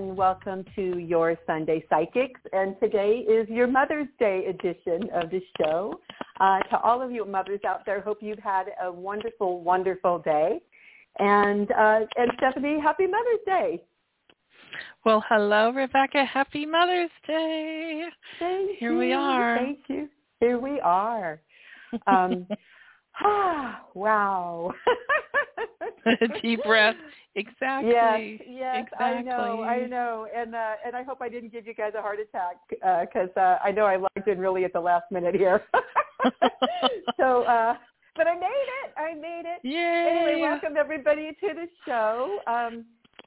and welcome to your Sunday Psychics. And today is your Mother's Day edition of the show. Uh, to all of you mothers out there, hope you've had a wonderful, wonderful day. And uh, and Stephanie, happy Mother's Day. Well, hello, Rebecca. Happy Mother's Day. Thank Here you. we are. Thank you. Here we are. Um, wow. Deep breath. Exactly. Yes, yes, exactly. I know, I know, and uh, and I hope I didn't give you guys a heart attack because uh, uh, I know I logged in really at the last minute here. so, uh, but I made it. I made it. Yay. Anyway, welcome everybody to the show. Um,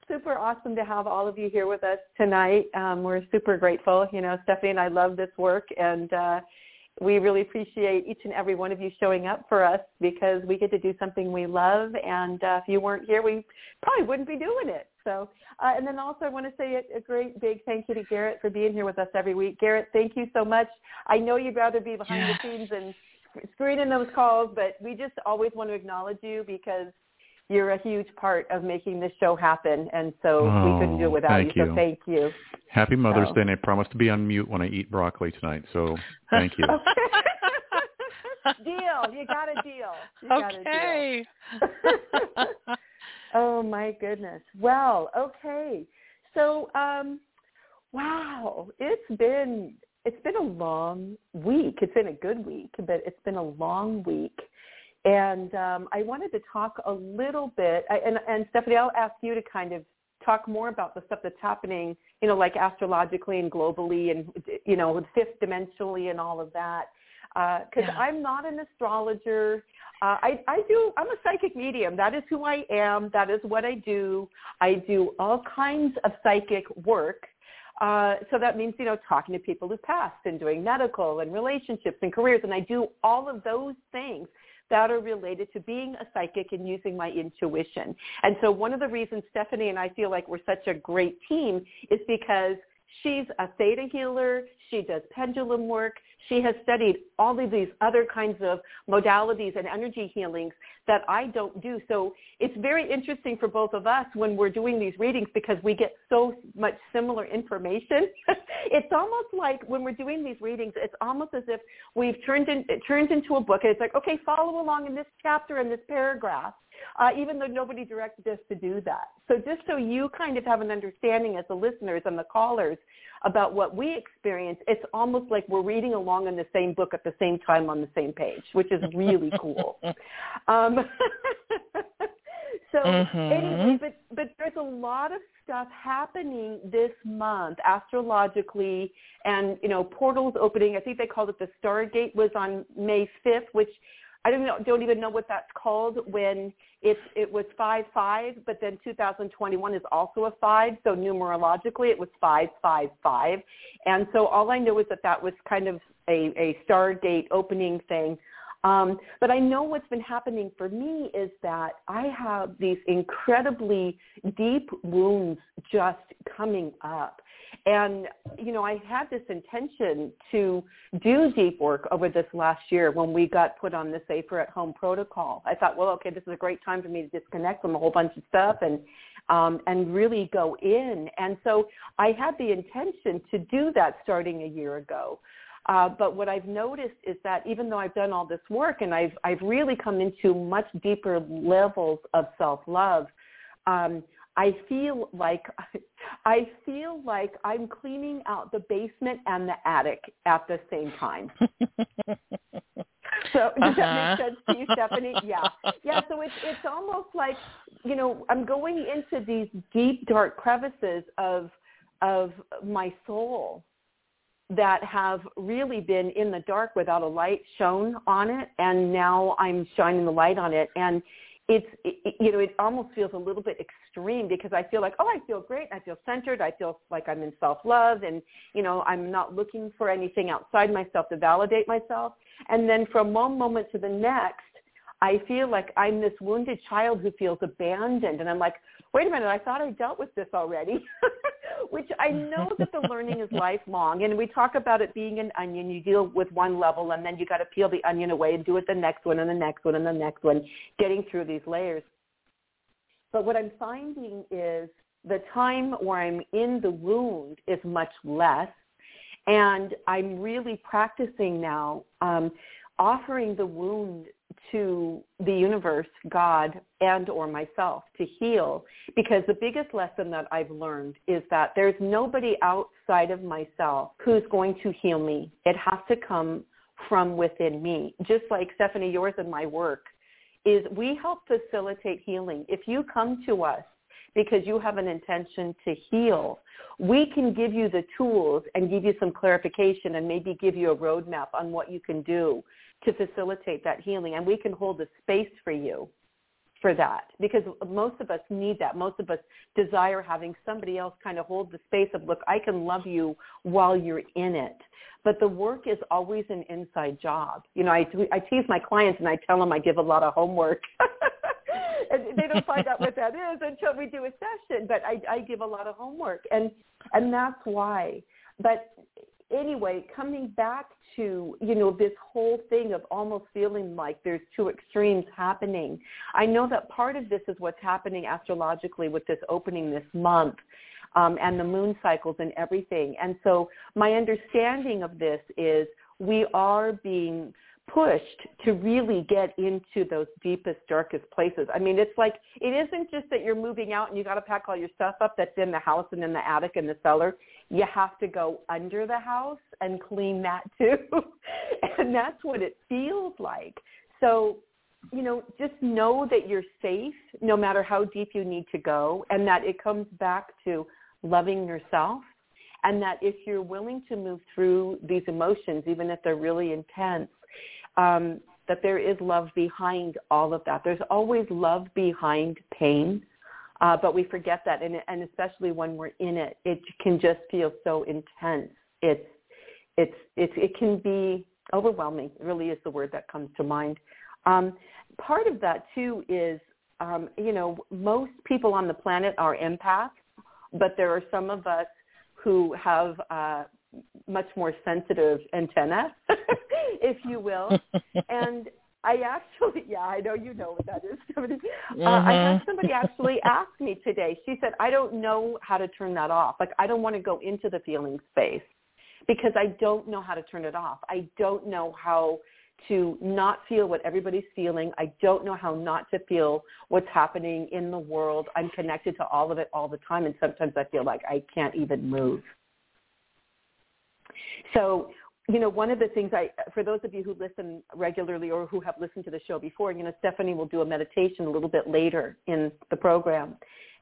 super awesome to have all of you here with us tonight. Um, we're super grateful. You know, Stephanie and I love this work, and uh, we really appreciate each and every one of you showing up for us because we get to do something we love. And uh, if you weren't here, we probably wouldn't be doing it. So, uh, and then also I want to say a, a great big thank you to Garrett for being here with us every week. Garrett, thank you so much. I know you'd rather be behind Yes. the scenes and screening those calls, but we just always want to acknowledge you because you're a huge part of making this show happen. And so we couldn't do it Oh, without you. you. So thank you. Happy Mother's So- Day, and I promise to be on mute when I eat broccoli tonight. So thank you. deal. You got a deal. You got a deal. okay. oh my goodness. Well, okay. So, um, wow, it's been it's been a long week. It's been a good week, but it's been a long week. And um, I wanted to talk a little bit, and, and Stephanie, I'll ask you to kind of talk more about the stuff that's happening, you know, like astrologically and globally and, you know, fifth dimensionally and all of that. Because Yeah. I'm not an astrologer. Uh, I, I do, I'm a psychic medium. That is who I am. That is what I do. I do all kinds of psychic work. Uh, so that means, you know, talking to people who passed and doing medical and relationships and careers. And I do all of those things that are related to being a psychic and using my intuition. And so one of the reasons Stephanie and I feel like we're such a great team is because she's a theta healer. She does pendulum work. She has studied all of these other kinds of modalities and energy healings that I don't do. So it's very interesting for both of us when we're doing these readings because we get so much similar information. it's almost like when we're doing these readings, it's almost as if we've turned in, it turns into a book and it's like, okay, follow along in this chapter and this paragraph. Uh, even though nobody directed us to do that. So just so you kind of have an understanding as the listeners and the callers about what we experience, it's almost like we're reading along in the same book at the same time on the same page, which is really cool. Um, so Mhm. anyway, but but there's a lot of stuff happening this month astrologically, and you know portals opening. I think they called it the Stargate was on May 5th, which I don't know, don't even know what that's called when it it was five five, but then 2021 is also a five, so numerologically it was five five five, and so all I know is that that was kind of a a Stargate opening thing. Um, but I know what's been happening for me is that I have these incredibly deep wounds just coming up. And, you know, I had this intention to do deep work over this last year when we got put on the safer at home protocol. I thought, well, okay, this is a great time for me to disconnect from a whole bunch of stuff and um, and really go in. And so I had the intention to do that starting a year ago. Uh, but what I've noticed is that even though I've done all this work and I've I've really come into much deeper levels of self love, um, I feel like I feel like I'm cleaning out the basement and the attic at the same time. So does that Uh-huh. make sense to you, Stephanie? Yeah, yeah. So it's it's almost like you know I'm going into these deep dark crevices of of my soul that have really been in the dark without a light shown on it, and now I'm shining the light on it, and it's it, you know it almost feels a little bit extreme because I feel like oh I feel great, I feel centered, I feel like I'm in self love, and you know I'm not looking for anything outside myself to validate myself, and then from one moment to the next, I feel like I'm this wounded child who feels abandoned, and I'm like wait a minute, I thought I dealt with this already. Which I know that the learning is lifelong. And we talk about it being an onion. You deal with one level and then you got to peel the onion away and do it the next one and the next one and the next one, getting through these layers. But what I'm finding is the time where I'm in the wound is much less. And I'm really practicing now um, offering the wound to the universe, God, and or myself to heal. Because the biggest lesson that I've learned is that there's nobody outside of myself who's going to heal me. It has to come from within me. Just like Stephanie, yours and my work is we help facilitate healing. If you come to us because you have an intention to heal, we can give you the tools and give you some clarification and maybe give you a roadmap on what you can do to facilitate that healing. And we can hold a space for you for that because most of us need that. Most of us desire having somebody else kind of hold the space of, look, I can love you while you're in it. But the work is always an inside job. You know, I, I tease my clients and I tell them I give a lot of homework. and they don't find out what that is until we do a session. But I, I give a lot of homework, and and that's why. But anyway, coming back to, you know, this whole thing of almost feeling like there's two extremes happening. I know that part of this is what's happening astrologically with this opening this month. Um, and the moon cycles and everything. And so my understanding of this is we are being pushed to really get into those deepest, darkest places. I mean, it's like it isn't just that you're moving out and you got to pack all your stuff up that's in the house and in the attic and the cellar you have to go under the house and clean that too. and that's what it feels like. So, you know, just know that you're safe no matter how deep you need to go and that it comes back to loving yourself and that if you're willing to move through these emotions, even if they're really intense, um, that there is love behind all of that. There's always love behind pain. Uh, but we forget that, and, and especially when we're in it, it can just feel so intense. It's, it's, it's, it can be overwhelming. Really is the word that comes to mind. Um, part of that too is, um, you know, most people on the planet are empaths, but there are some of us who have uh, much more sensitive antenna, if you will, and I actually, yeah, I know you know what that is. Somebody, mm-hmm. uh, I had mm-hmm. somebody actually ask me today. She said, "I don't know how to turn that off. Like, I don't want to go into the feeling space because I don't know how to turn it off. I don't know how to not feel what everybody's feeling. I don't know how not to feel what's happening in the world. I'm connected to all of it all the time, and sometimes I feel like I can't even move." So you know, one of the things I, for those of you who listen regularly or who have listened to the show before, you know, Stephanie will do a meditation a little bit later in the program.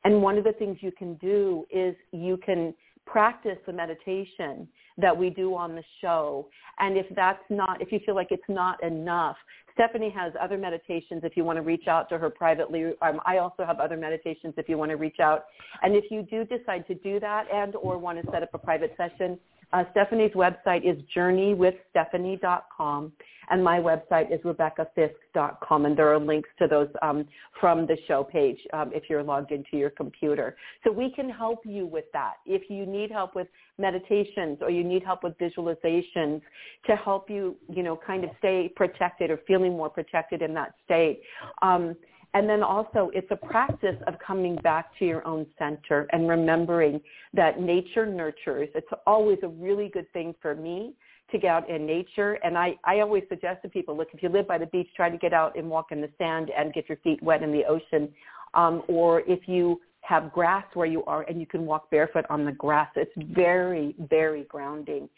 And one of the things you can do is you can practice the meditation that we do on the show. And if that's not, if you feel like it's not enough, Stephanie has other meditations if you want to reach out to her privately. Um, I also have other meditations if you want to reach out. And if you do decide to do that and or want to set up a private session, uh, Stephanie's website is journeywithstephanie.com, and my website is rebeccafisk.com, and there are links to those um, from the show page um, if you're logged into your computer. So we can help you with that. If you need help with meditations or you need help with visualizations to help you, you know, kind of stay protected or feeling more protected in that state. Um, and then also it's a practice of coming back to your own center and remembering that nature nurtures. It's always a really good thing for me to get out in nature. And I, I always suggest to people, look, if you live by the beach, try to get out and walk in the sand and get your feet wet in the ocean. Um, or if you have grass where you are and you can walk barefoot on the grass, it's very, very grounding.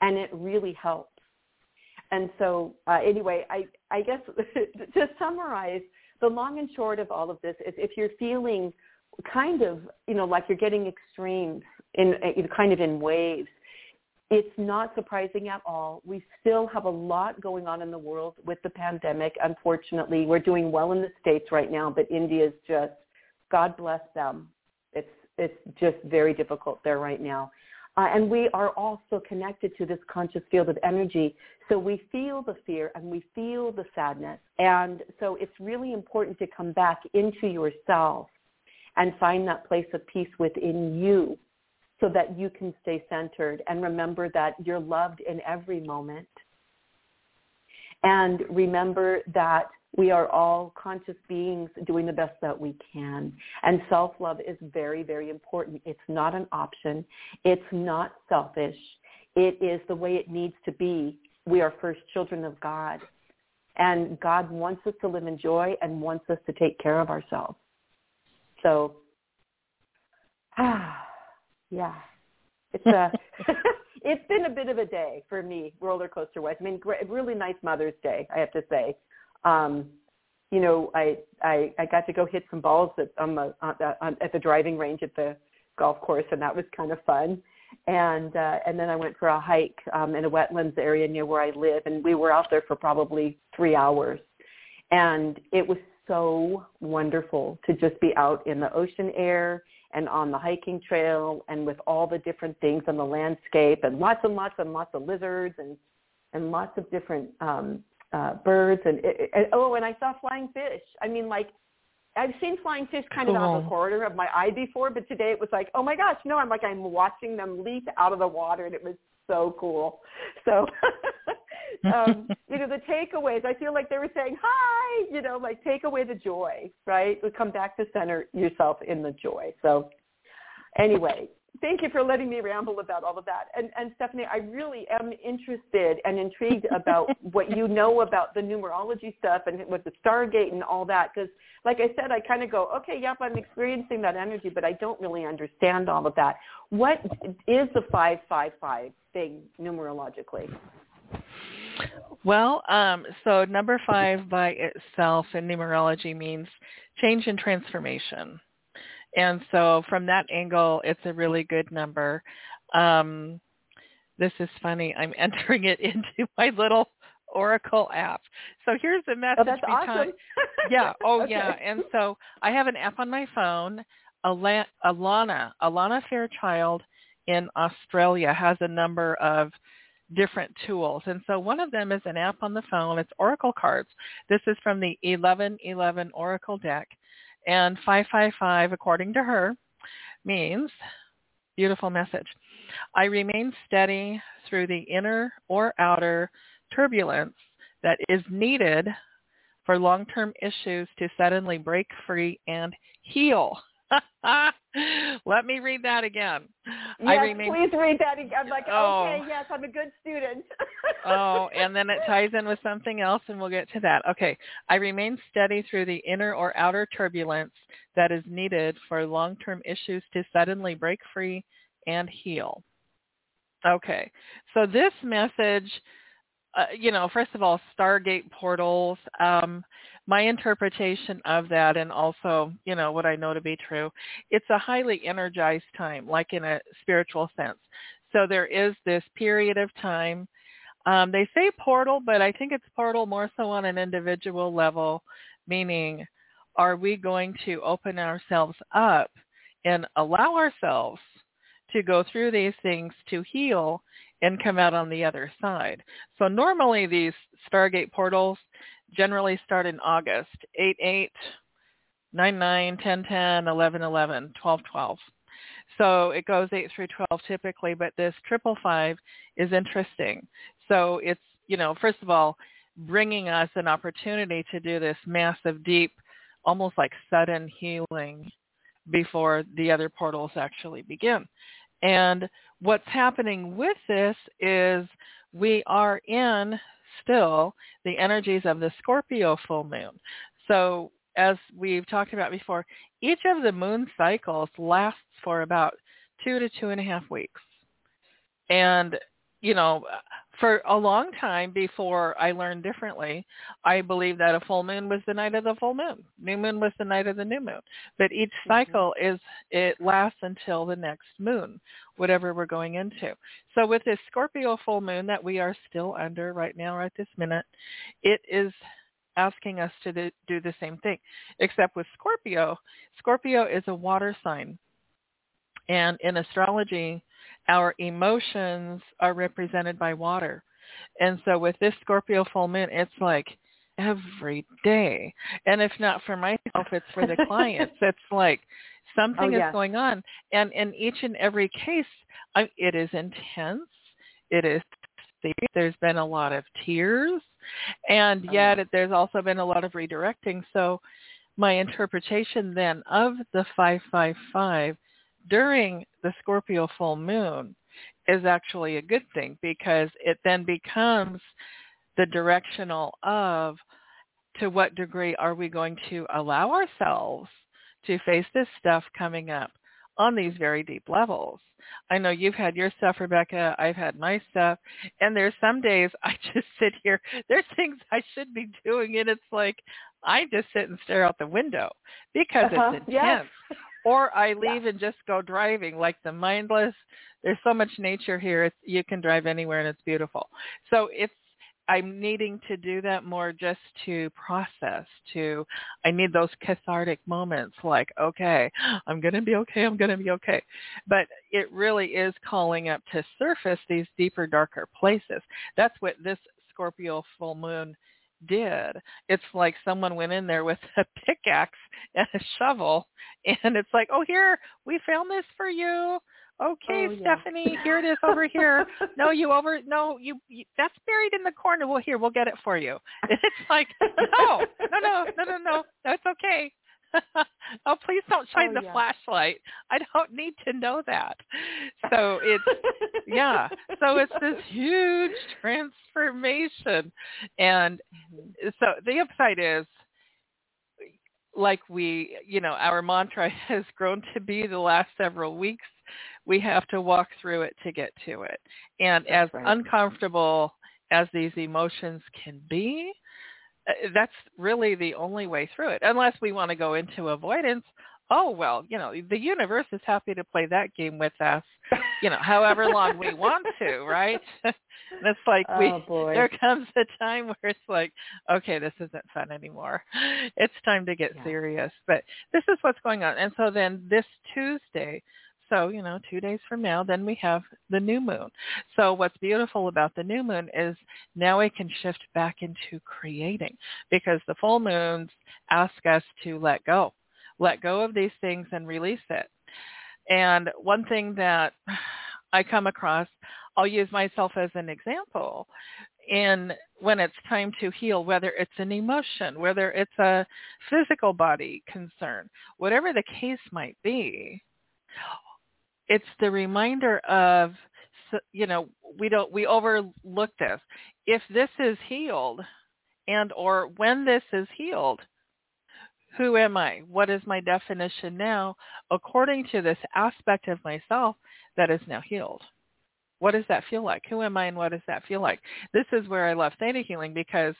And it really helps. And so uh, anyway, I, I guess to summarize, the long and short of all of this is if you're feeling kind of, you know, like you're getting extremes in kind of in waves, it's not surprising at all. We still have a lot going on in the world with the pandemic. Unfortunately, we're doing well in the States right now, but India is just, God bless them. It's, it's just very difficult there right now. Uh, and we are also connected to this conscious field of energy. So we feel the fear and we feel the sadness. And so it's really important to come back into yourself and find that place of peace within you so that you can stay centered and remember that you're loved in every moment. And remember that We are all conscious beings doing the best that we can. And self-love is very, very important. It's not an option. It's not selfish. It is the way it needs to be. We are first children of God. And God wants us to live in joy and wants us to take care of ourselves. So, ah, yeah, it's a, it's been a bit of a day for me, roller coaster wise. I mean, really nice Mother's Day, I have to say. Um, you know, I, I I got to go hit some balls at on the on, at the driving range at the golf course, and that was kind of fun. And uh, and then I went for a hike um, in a wetlands area near where I live, and we were out there for probably three hours, and it was so wonderful to just be out in the ocean air and on the hiking trail and with all the different things on the landscape and lots and lots and lots of lizards and and lots of different um uh birds and, and oh and I saw flying fish. I mean like I've seen flying fish kind cool. of of the corner of my eye before, but today it was like, oh my gosh, no, I'm like I'm watching them leap out of the water and it was so cool. So um, you know, the takeaways, I feel like they were saying, hi, you know, like take away the joy, right? Come back to center yourself in the joy. So anyway, thank you for letting me ramble about all of that. And, and Stephanie, I really am interested and intrigued about what you know about the numerology stuff and with the Stargate and all that. Because like I said, I kind of go, okay, yep, I'm experiencing that energy, but I don't really understand all of that. What is the 555 thing numerologically? Well, um, so number five by itself in numerology means change and transformation. And so from that angle, it's a really good number. Um, this is funny. I'm entering it into my little Oracle app. So here's the message. Oh, that's awesome. yeah. Oh, okay. yeah. And so I have an app on my phone. Alana, Alana Fairchild in Australia has a number of different tools. And so one of them is an app on the phone. It's Oracle cards. This is from the 1111 Oracle deck. And 555, according to her, means, beautiful message, I remain steady through the inner or outer turbulence that is needed for long-term issues to suddenly break free and heal. Let me read that again. Yes, I remain... please read that again. I'm like, oh. okay, yes, I'm a good student. oh, and then it ties in with something else, and we'll get to that. Okay. I remain steady through the inner or outer turbulence that is needed for long-term issues to suddenly break free and heal. Okay. So this message, uh, you know, first of all, Stargate portals. Um, my interpretation of that and also, you know, what I know to be true, it's a highly energized time, like in a spiritual sense. So there is this period of time. Um, they say portal, but I think it's portal more so on an individual level, meaning are we going to open ourselves up and allow ourselves to go through these things to heal and come out on the other side. So normally these Stargate portals, generally start in August, 8, 8, 9, 9, 10, 10, 11, 11, 12, 12. So it goes 8 through 12 typically, but this triple five is interesting. So it's, you know, first of all, bringing us an opportunity to do this massive, deep, almost like sudden healing before the other portals actually begin. And what's happening with this is we are in still the energies of the Scorpio full moon. So as we've talked about before, each of the moon cycles lasts for about two to two and a half weeks. And, you know, for a long time before I learned differently, I believed that a full moon was the night of the full moon. New moon was the night of the new moon. But each mm-hmm. cycle mm-hmm. is it lasts until the next moon, whatever we're going into. So with this Scorpio full moon that we are still under right now, right this minute, it is asking us to do the same thing, except with Scorpio. Scorpio is a water sign. And in astrology, our emotions are represented by water. And so with this Scorpio full moon, it's like every day. And if not for myself, it's for the clients. It's like something oh, yes. is going on. And in each and every case, I, it is intense. It is there's been a lot of tears, and Oh, yet yeah. there's also been a lot of redirecting. So my interpretation then of the 555 during the Scorpio full moon is actually a good thing because it then becomes the directional of to what degree are we going to allow ourselves to face this stuff coming up on these very deep levels. I know you've had your stuff, Rebecca. I've had my stuff. And there's some days I just sit here. There's things I should be doing and it's like I just sit and stare out the window because Uh-huh. it's Yes. Or I Yeah. leave and just go driving like the mindless. There's so much nature here. It's, you can drive anywhere and it's beautiful. So it's I'm needing to do that more just to process, to I need those cathartic moments like, okay, I'm going to be okay, I'm going to be okay. But it really is calling up to surface these deeper, darker places. That's what this Scorpio full moon did. It's like someone went in there with a pickaxe and a shovel and it's like, oh, here, we found this for you. Okay, Oh, yeah. Stephanie, here it is over here. No, you over, no, you, you, that's buried in the corner. Well, here, we'll get it for you. And it's like, no, no, no, no, no, no, that's okay. oh, please don't shine Oh, the yeah. flashlight. I don't need to know that. So it's yeah. So it's this huge transformation. And so the upside is like we, you know, our mantra has grown to be the last several weeks, we have to walk through it to get to it. And as right. uncomfortable as these emotions can be, Uh, that's really the only way through it. Unless we want to go into avoidance. Oh, well, you know, the universe is happy to play that game with us, you know, however long we want to, right? and it's like we oh there comes a time where it's like, okay, this isn't fun anymore. It's time to get Yeah. serious. But this is what's going on. And so then this Tuesday, so, you know, two days from now, then we have the new moon. So what's beautiful about the new moon is now we can shift back into creating because the full moons ask us to let go. Let go of these things and release it. And one thing that I come across, I'll use myself as an example. In when it's time to heal, whether it's an emotion, whether it's a physical body concern, whatever the case might be, it's the reminder of, you know, we don't, we overlook this. If this is healed and or when this is healed, who am I? What is my definition now according to this aspect of myself that is now healed? What does that feel like? Who am I and what does that feel like? This is where I love theta healing because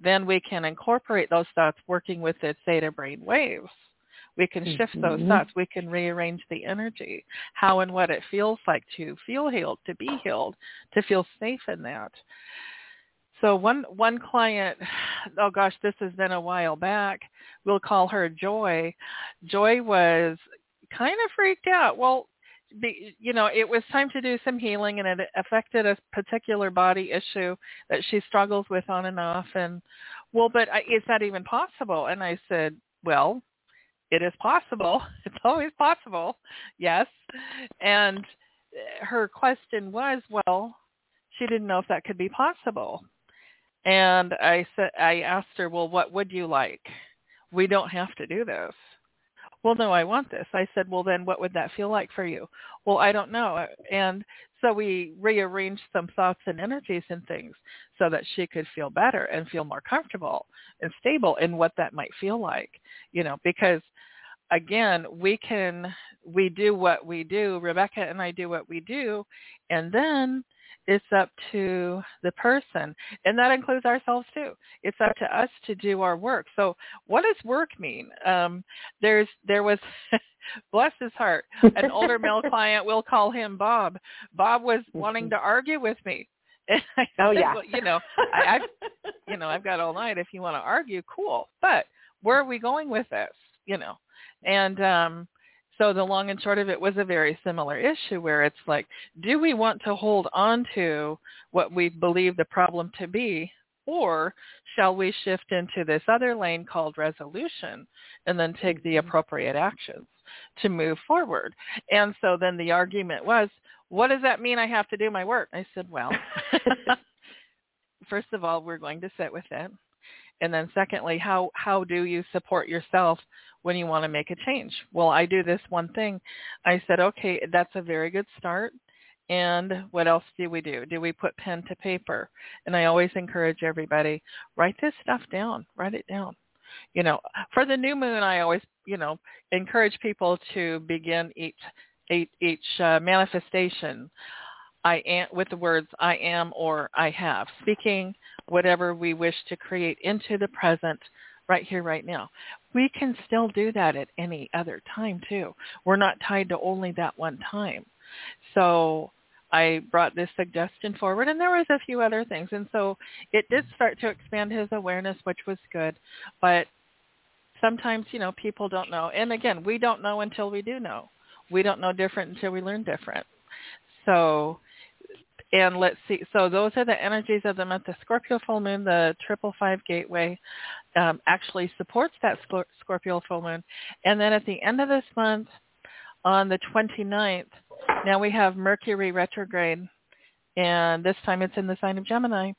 then we can incorporate those thoughts working with the theta brain waves. We can shift those Mhm. thoughts. We can rearrange the energy, how and what it feels like to feel healed, to be healed, to feel safe in that. So one one client, oh gosh, this has been a while back. We'll call her Joy. Joy was kind of freaked out. Well, you know, it was time to do some healing, and it affected a particular body issue that she struggles with on and off. And well, but is that even possible? And I said, well, it is possible. It's always possible. Yes. And her question was, well, she didn't know if that could be possible. And I said, I asked her, well, what would you like? We don't have to do this. Well, no, I want this. I said, well, then what would that feel like for you? Well, I don't know. And so we rearranged some thoughts and energies and things so that she could feel better and feel more comfortable and stable in what that might feel like, you know, because again, we can, we do what we do. Rebecca and I do what we do. And then it's up to the person. And that includes ourselves too. It's up to us to do our work. So what does work mean? Um, there's, there was, bless his heart, an older male client, we'll call him Bob. Bob was wanting to argue with me. And I Oh said, yeah. well, you know, I, I've, you know, I've got all night if you want to argue, cool. But where are we going with this? You know, and um, so the long and short of it was a very similar issue where it's like, do we want to hold on to what we believe the problem to be, or shall we shift into this other lane called resolution and then take the appropriate actions to move forward? And so then the argument was, what does that mean I have to do my work? I said, well, first of all, we're going to sit with it. And then secondly, how, how do you support yourself when you want to make a change? Well, I do this one thing. I said, okay, that's a very good start. And what else do we do? Do we put pen to paper? And I always encourage everybody, write this stuff down. Write it down. You know, for the new moon, I always, you know, encourage people to begin each each, each uh, manifestation I am with the words I am or I have, speaking whatever we wish to create into the present right here, right now. We can still do that at any other time too. We're not tied to only that one time. So I brought this suggestion forward and there was a few other things. And so it did start to expand his awareness, which was good. But sometimes, you know, people don't know. And again, we don't know until we do know. We don't know different until we learn different. So and let's see. So those are the energies of the month. The Scorpio full moon, the triple five gateway, um, actually supports that Scorpio full moon. And then at the end of this month, on the 29th, now we have Mercury retrograde, and this time it's in the sign of Gemini.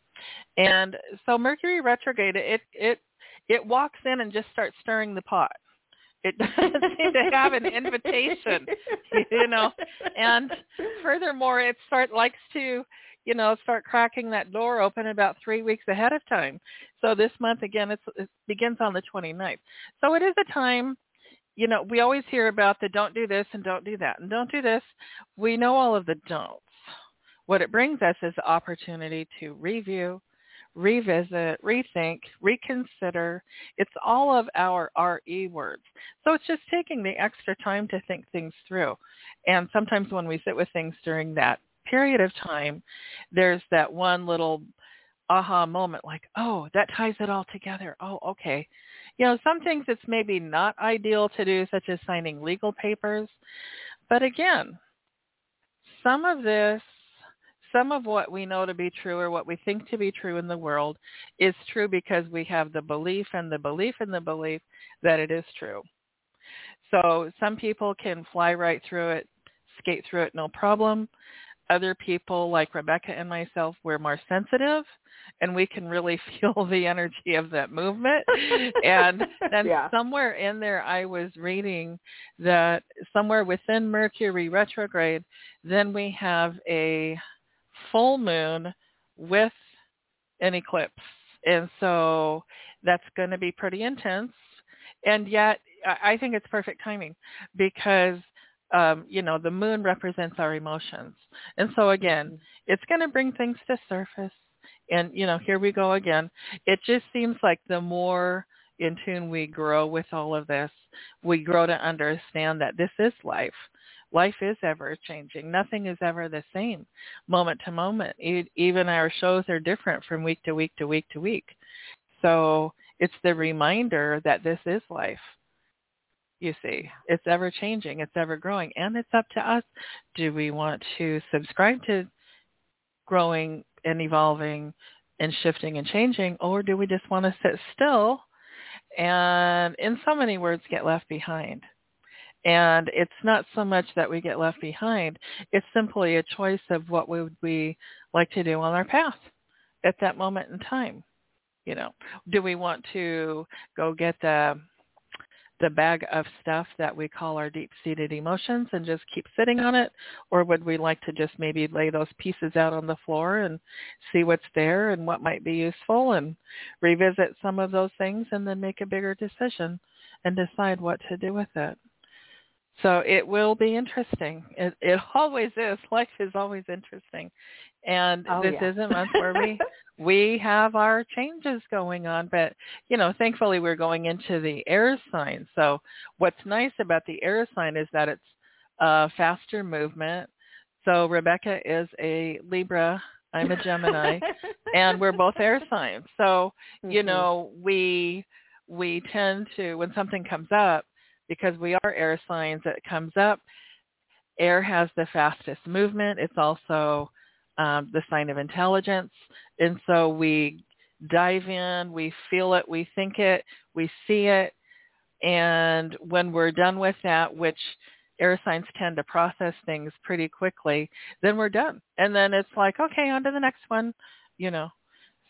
And so Mercury retrograde, it it it walks in and just starts stirring the pot. It doesn't seem to have an invitation, you know. And furthermore, it start likes to, you know, start cracking that door open about three weeks ahead of time. So this month again, it's, it begins on the 29th. So it is a time you know, we always hear about the don't do this and don't do that and don't do this. We know all of the don'ts. What it brings us is the opportunity to review, revisit, rethink, reconsider. It's all of our RE words. So it's just taking the extra time to think things through. And sometimes when we sit with things during that period of time, there's that one little aha moment like, oh, that ties it all together. Oh, okay. You know, some things it's maybe not ideal to do, such as signing legal papers. But again, some of this some of what we know to be true or what we think to be true in the world is true because we have the belief and the belief and the belief that it is true. So some people can fly right through it, skate through it no problem. Other people like Rebecca and myself, we're more sensitive and we can really feel the energy of that movement. and then yeah. somewhere in there I was reading that somewhere within Mercury retrograde, then we have a full moon with an eclipse. And so that's going to be pretty intense. And yet I think it's perfect timing because, um, you know, the moon represents our emotions. And so again, mm-hmm. it's going to bring things to surface. And, you know, here we go again. It just seems like the more in tune we grow with all of this, we grow to understand that this is life life is ever changing. Nothing is ever the same moment to moment. Even our shows are different from week to week to week to week. So it's the reminder that this is life. You see, it's ever changing, it's ever growing, and it's up to us. Do we want to subscribe to growing and evolving and shifting and changing, or do we just want to sit still and, in so many words, get left behind? And it's not so much that we get left behind. It's simply a choice of what would we like to do on our path at that moment in time. You know, do we want to go get the the bag of stuff that we call our deep-seated emotions and just keep sitting on it? Or would we like to just maybe lay those pieces out on the floor and see what's there and what might be useful and revisit some of those things and then make a bigger decision and decide what to do with it? So it will be interesting. It, it always is. Life is always interesting. And oh, this yeah. is a month where we we have our changes going on. But, you know, thankfully we're going into the air sign. So what's nice about the air sign is that it's a faster movement. So Rebecca is a Libra. I'm a Gemini. and we're both air signs. So, you mm-hmm. know, we we tend to when something comes up because we are air signs that comes up. Air has the fastest movement. It's also um, the sign of intelligence. And so we dive in, we feel it, we think it, we see it. And when we're done with that, which air signs tend to process things pretty quickly, then we're done. And then it's like, okay, on to the next one, you know.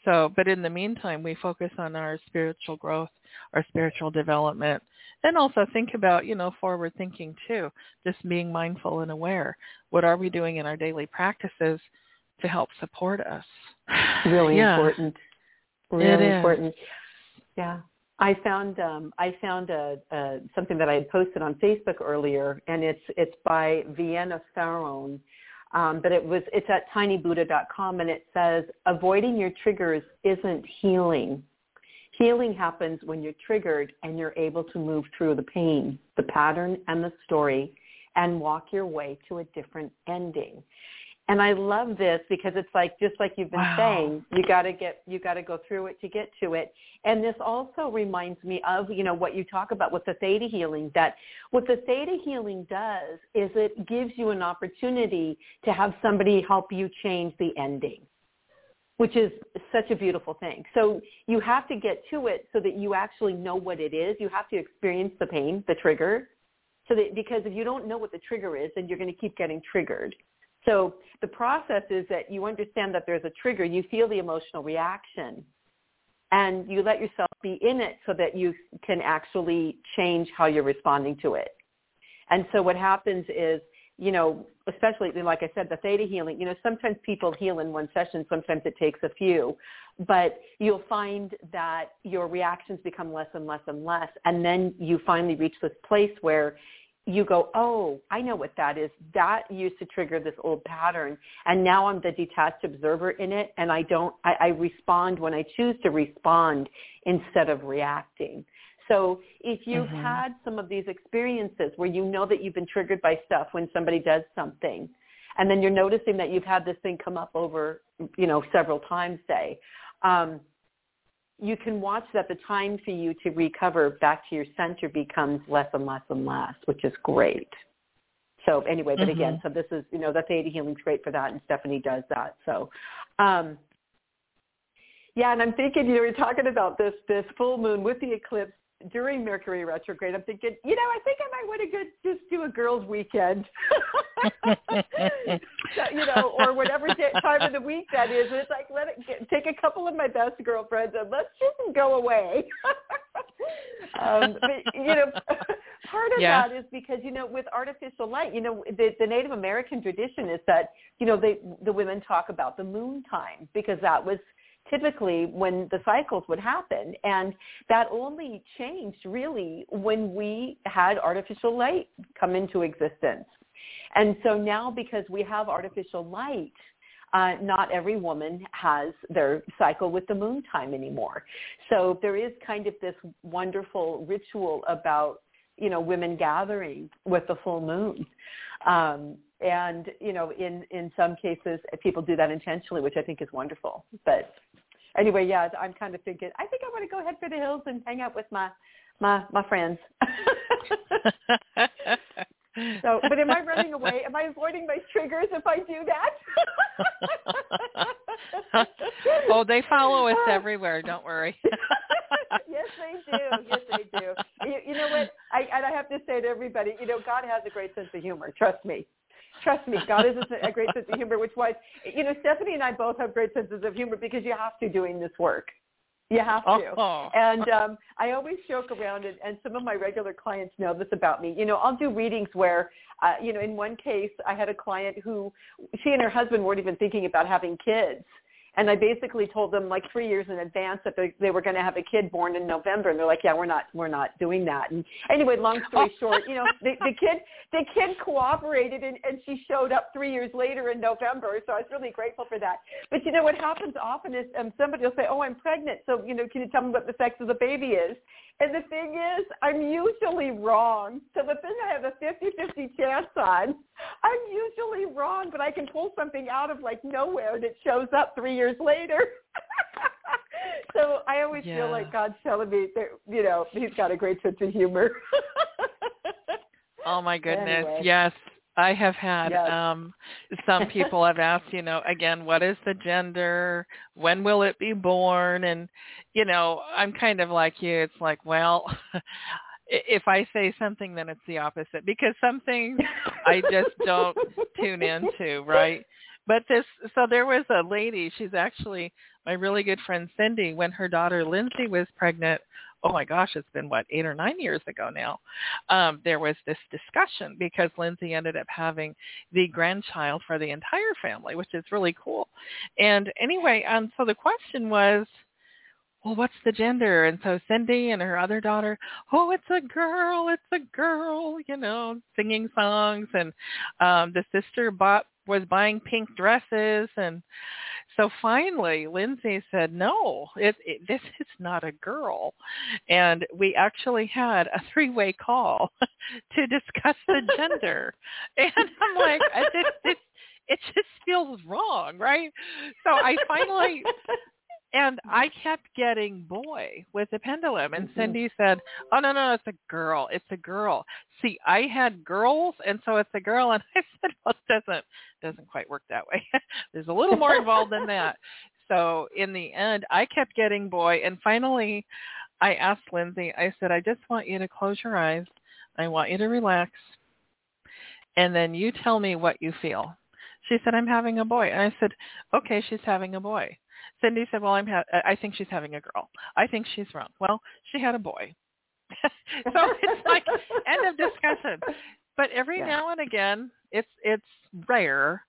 So, but in the meantime, we focus on our spiritual growth, our spiritual development, and also think about, you know, forward thinking too, just being mindful and aware. What are we doing in our daily practices to help support us? Really yeah. important. Really important. Yeah. I found um, I found a, a, something that I had posted on Facebook earlier, and it's it's by Vienna Pharaon, um, but it was it's at tinybuddha.com, and it says avoiding your triggers isn't healing. Healing happens when you're triggered and you're able to move through the pain, the pattern, and the story, and walk your way to a different ending. And I love this because it's like just like you've been wow. saying, you got to get you got to go through it to get to it. And this also reminds me of, you know, what you talk about with the theta healing that what the theta healing does is it gives you an opportunity to have somebody help you change the ending. Which is such a beautiful thing. So you have to get to it so that you actually know what it is. You have to experience the pain, the trigger, so that because if you don't know what the trigger is, then you're going to keep getting triggered. So the process is that you understand that there's a trigger, you feel the emotional reaction, and you let yourself be in it so that you can actually change how you're responding to it. And so what happens is, you know, especially like I said, the theta healing, you know, sometimes people heal in one session, sometimes it takes a few, but you'll find that your reactions become less and less and less. And then you finally reach this place where you go, oh, I know what that is. That used to trigger this old pattern. And now I'm the detached observer in it and I don't, I, I respond when I choose to respond instead of reacting. So if you've mm-hmm. had some of these experiences where you know that you've been triggered by stuff when somebody does something, and then you're noticing that you've had this thing come up over, you know, several times, say, um, you can watch that the time for you to recover back to your center becomes less and less and less, which is great. So anyway, but mm-hmm. again, so this is, you know, the theta healing's great for that and Stephanie does that. So, um, yeah, and I'm thinking you were talking about this, this full moon with the eclipse during Mercury retrograde, I'm thinking, you know, I think I might want to go just do a girls' weekend, so, you know, or whatever time of the week that is. And it's like let it get, take a couple of my best girlfriends and let's just go away. um, but you know, part of yeah. that is because you know, with artificial light, you know, the, the Native American tradition is that you know they the women talk about the moon time because that was typically when the cycles would happen. And that only changed really when we had artificial light come into existence. And so now because we have artificial light, uh, not every woman has their cycle with the moon time anymore. So there is kind of this wonderful ritual about, you know, women gathering with the full moon. Um, and, you know, in, in some cases, people do that intentionally, which I think is wonderful. But anyway, yeah, I'm kind of thinking, I think I want to go head for the hills and hang out with my my my friends. so, but am I running away? Am I avoiding my triggers if I do that? oh, they follow us everywhere. Don't worry. yes, they do. Yes, they do. You, you know what? I and I have to say to everybody, you know, God has a great sense of humor. Trust me. Trust me, God is a, a great sense of humor, which was, you know, Stephanie and I both have great senses of humor because you have to doing this work. You have to. Oh. And um, I always joke around, and, and some of my regular clients know this about me. You know, I'll do readings where, uh, you know, in one case, I had a client who, she and her husband weren't even thinking about having kids and I basically told them like three years in advance that they, they were going to have a kid born in November, and they're like, "Yeah, we're not, we're not doing that." And anyway, long story short, you know, the, the kid, the kid cooperated, and, and she showed up three years later in November. So I was really grateful for that. But you know, what happens often is um, somebody will say, "Oh, I'm pregnant," so you know, can you tell me what the sex of the baby is? And the thing is, I'm usually wrong. So the thing I have a 50-50 chance on, I'm usually wrong, but I can pull something out of like nowhere that shows up three years later. so I always yeah. feel like God's telling me that, you know, he's got a great sense of humor. oh my goodness. Anyway. Yes. I have had yes. um some people have asked, you know, again, what is the gender? When will it be born? And you know, I'm kind of like you. It's like, well, if I say something, then it's the opposite because some things I just don't tune into, right? But this, so there was a lady. She's actually my really good friend Cindy. When her daughter Lindsay was pregnant, oh my gosh, it's been what eight or nine years ago now. Um, there was this discussion because Lindsay ended up having the grandchild for the entire family, which is really cool. And anyway, um, so the question was well, what's the gender? And so Cindy and her other daughter, oh, it's a girl, it's a girl, you know, singing songs. And um, the sister bought was buying pink dresses. And so finally, Lindsay said, no, it, it, this is not a girl. And we actually had a three-way call to discuss the gender. and I'm like, it, it, it just feels wrong, right? So I finally and I kept getting boy with the pendulum. And mm-hmm. Cindy said, oh, no, no, it's a girl. It's a girl. See, I had girls, and so it's a girl. And I said, well, it doesn't, doesn't quite work that way. There's a little more involved than that. So in the end, I kept getting boy. And finally, I asked Lindsay, I said, I just want you to close your eyes. I want you to relax. And then you tell me what you feel. She said, I'm having a boy. And I said, okay, she's having a boy. Cindy said, "Well, I'm ha- uh, I think she's having a girl. I think she's wrong." Well, she had a boy. so it's like end of discussion. But every yeah. now and again, it's it's rare,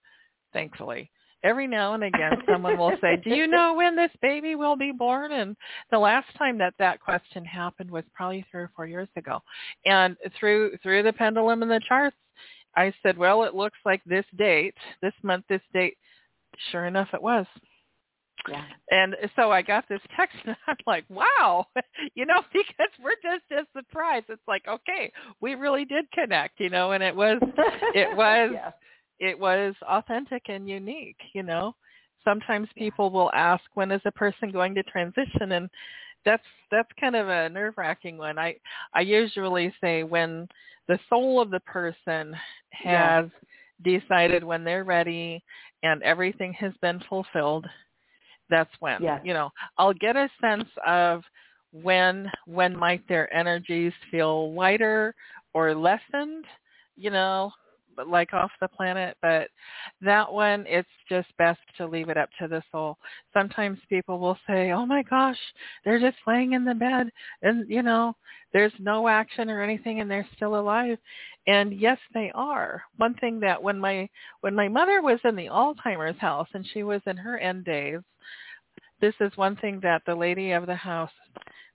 thankfully. Every now and again, someone will say, "Do you know when this baby will be born?" And the last time that that question happened was probably three or four years ago. And through through the pendulum and the charts, I said, "Well, it looks like this date, this month, this date." Sure enough, it was. Yeah. And so I got this text and I'm like, wow, you know, because we're just as surprised. It's like, okay, we really did connect, you know, and it was, it was, yeah. it was authentic and unique, you know. Sometimes people will ask, when is a person going to transition? And that's, that's kind of a nerve wracking one. I, I usually say when the soul of the person has yeah. decided when they're ready and everything has been fulfilled that's when yes. you know i'll get a sense of when when might their energies feel lighter or lessened you know like off the planet but that one it's just best to leave it up to the soul. Sometimes people will say oh my gosh they're just laying in the bed and you know there's no action or anything and they're still alive. And yes they are. One thing that when my when my mother was in the alzheimer's house and she was in her end days this is one thing that the lady of the house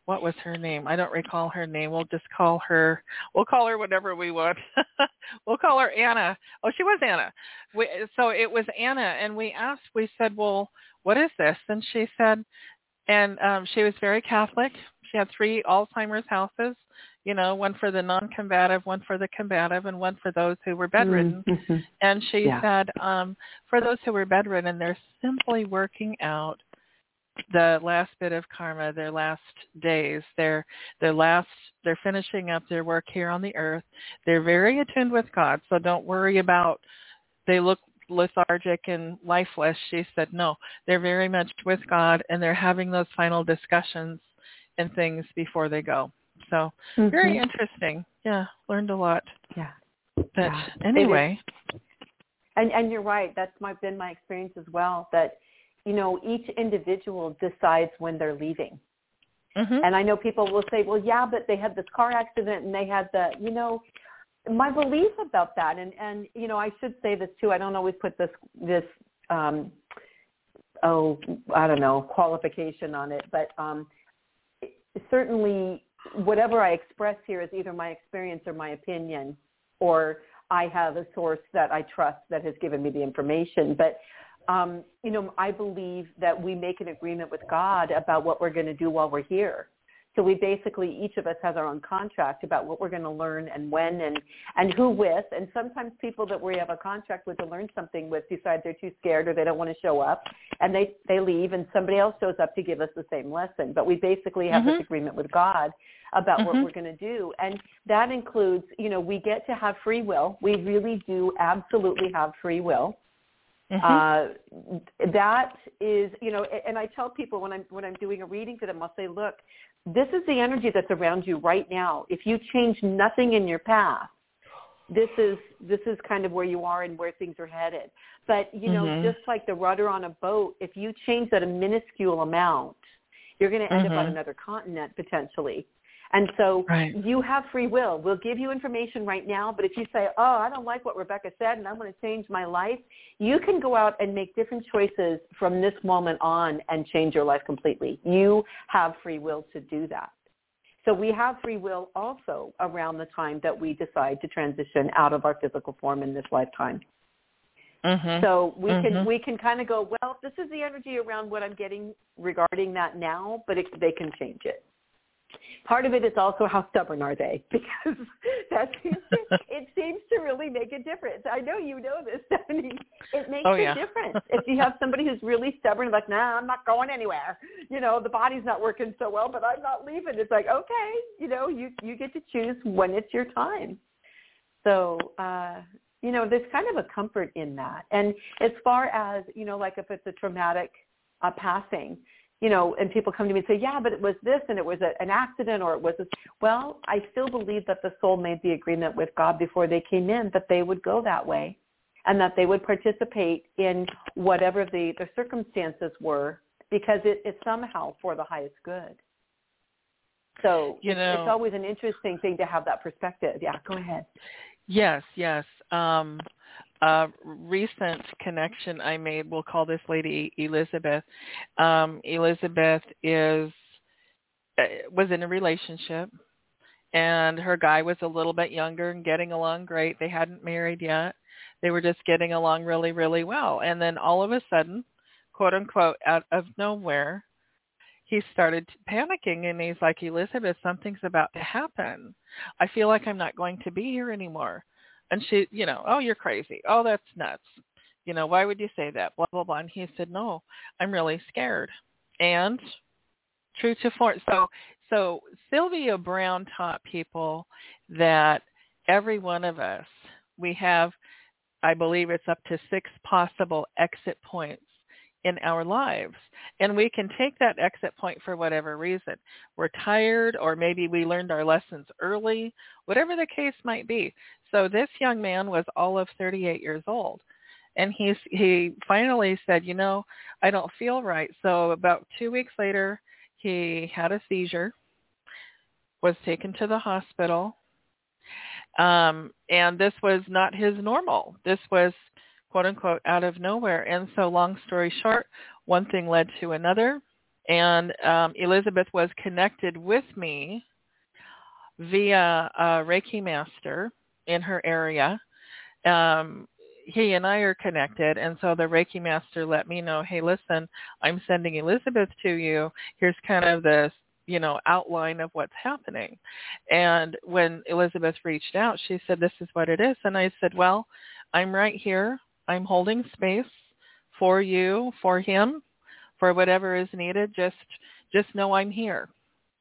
what was her name? I don't recall her name. We'll just call her. We'll call her whatever we want. we'll call her Anna. Oh, she was Anna. We, so it was Anna, and we asked. We said, "Well, what is this?" And she said, and um, she was very Catholic. She had three Alzheimer's houses. You know, one for the non-combative, one for the combative, and one for those who were bedridden. Mm-hmm. And she yeah. said, um, for those who were bedridden, they're simply working out the last bit of karma, their last days, their their last they're finishing up their work here on the earth. They're very attuned with God, so don't worry about they look lethargic and lifeless. She said, no, they're very much with God and they're having those final discussions and things before they go. So mm-hmm. very interesting. Yeah, learned a lot. Yeah. But yeah. anyway. And and you're right. That's my been my experience as well. That you know, each individual decides when they're leaving. Mm-hmm. And I know people will say, well, yeah, but they had this car accident and they had the, you know, my belief about that. And, and, you know, I should say this too. I don't always put this, this, um, oh, I don't know, qualification on it, but, um, certainly whatever I express here is either my experience or my opinion, or I have a source that I trust that has given me the information. But um, you know, I believe that we make an agreement with God about what we're going to do while we're here. So we basically, each of us has our own contract about what we're going to learn and when and, and who with. And sometimes people that we have a contract with to learn something with decide they're too scared or they don't want to show up and they, they leave and somebody else shows up to give us the same lesson. But we basically have mm-hmm. this agreement with God about mm-hmm. what we're going to do. And that includes, you know, we get to have free will. We really do absolutely have free will. Mm-hmm. Uh, that is, you know, and I tell people when I'm when I'm doing a reading for them, I'll say, look, this is the energy that's around you right now. If you change nothing in your path, this is this is kind of where you are and where things are headed. But you know, mm-hmm. just like the rudder on a boat, if you change that a minuscule amount, you're going to end mm-hmm. up on mm-hmm. another continent potentially. And so right. you have free will. We'll give you information right now, but if you say, oh, I don't like what Rebecca said and I'm going to change my life, you can go out and make different choices from this moment on and change your life completely. You have free will to do that. So we have free will also around the time that we decide to transition out of our physical form in this lifetime. Mm-hmm. So we mm-hmm. can we can kind of go, well, this is the energy around what I'm getting regarding that now, but it, they can change it. Part of it is also how stubborn are they because that seems to, it seems to really make a difference. I know you know this, Stephanie. It makes oh, yeah. a difference if you have somebody who's really stubborn, like, nah, I'm not going anywhere. You know, the body's not working so well, but I'm not leaving. It's like, okay, you know, you you get to choose when it's your time. So, uh, you know, there's kind of a comfort in that. And as far as, you know, like if it's a traumatic uh, passing, you know, and people come to me and say, yeah, but it was this and it was a, an accident or it was this. Well, I still believe that the soul made the agreement with God before they came in that they would go that way and that they would participate in whatever the, the circumstances were because it, it's somehow for the highest good. So you know, it's always an interesting thing to have that perspective. Yeah, go ahead. Yes, yes. Um, a recent connection I made, we'll call this lady Elizabeth. Um, Elizabeth is uh, was in a relationship and her guy was a little bit younger and getting along great. They hadn't married yet. They were just getting along really, really well. And then all of a sudden, quote unquote, out of nowhere, he started panicking and he's like, Elizabeth, something's about to happen. I feel like I'm not going to be here anymore. And she, you know, oh, you're crazy. Oh, that's nuts. You know, why would you say that? Blah, blah, blah. And he said, no, I'm really scared. And true to form. So, so Sylvia Browne taught people that every one of us, we have, I believe it's up to six possible exit points in our lives. And we can take that exit point for whatever reason. We're tired or maybe we learned our lessons early, whatever the case might be. So this young man was all of 38 years old. And he's, he finally said, you know, I don't feel right. So about two weeks later, he had a seizure, was taken to the hospital. Um, and this was not his normal. This was quote unquote out of nowhere. And so long story short, one thing led to another. And um, Elizabeth was connected with me via a Reiki master in her area. Um, he and I are connected, and so the Reiki master let me know, hey, listen, I'm sending Elizabeth to you. Here's kind of the you know outline of what's happening. And when Elizabeth reached out, she said, this is what it is, and I said, well, I'm right here. I'm holding space for you, for him, for whatever is needed. Just just know I'm here.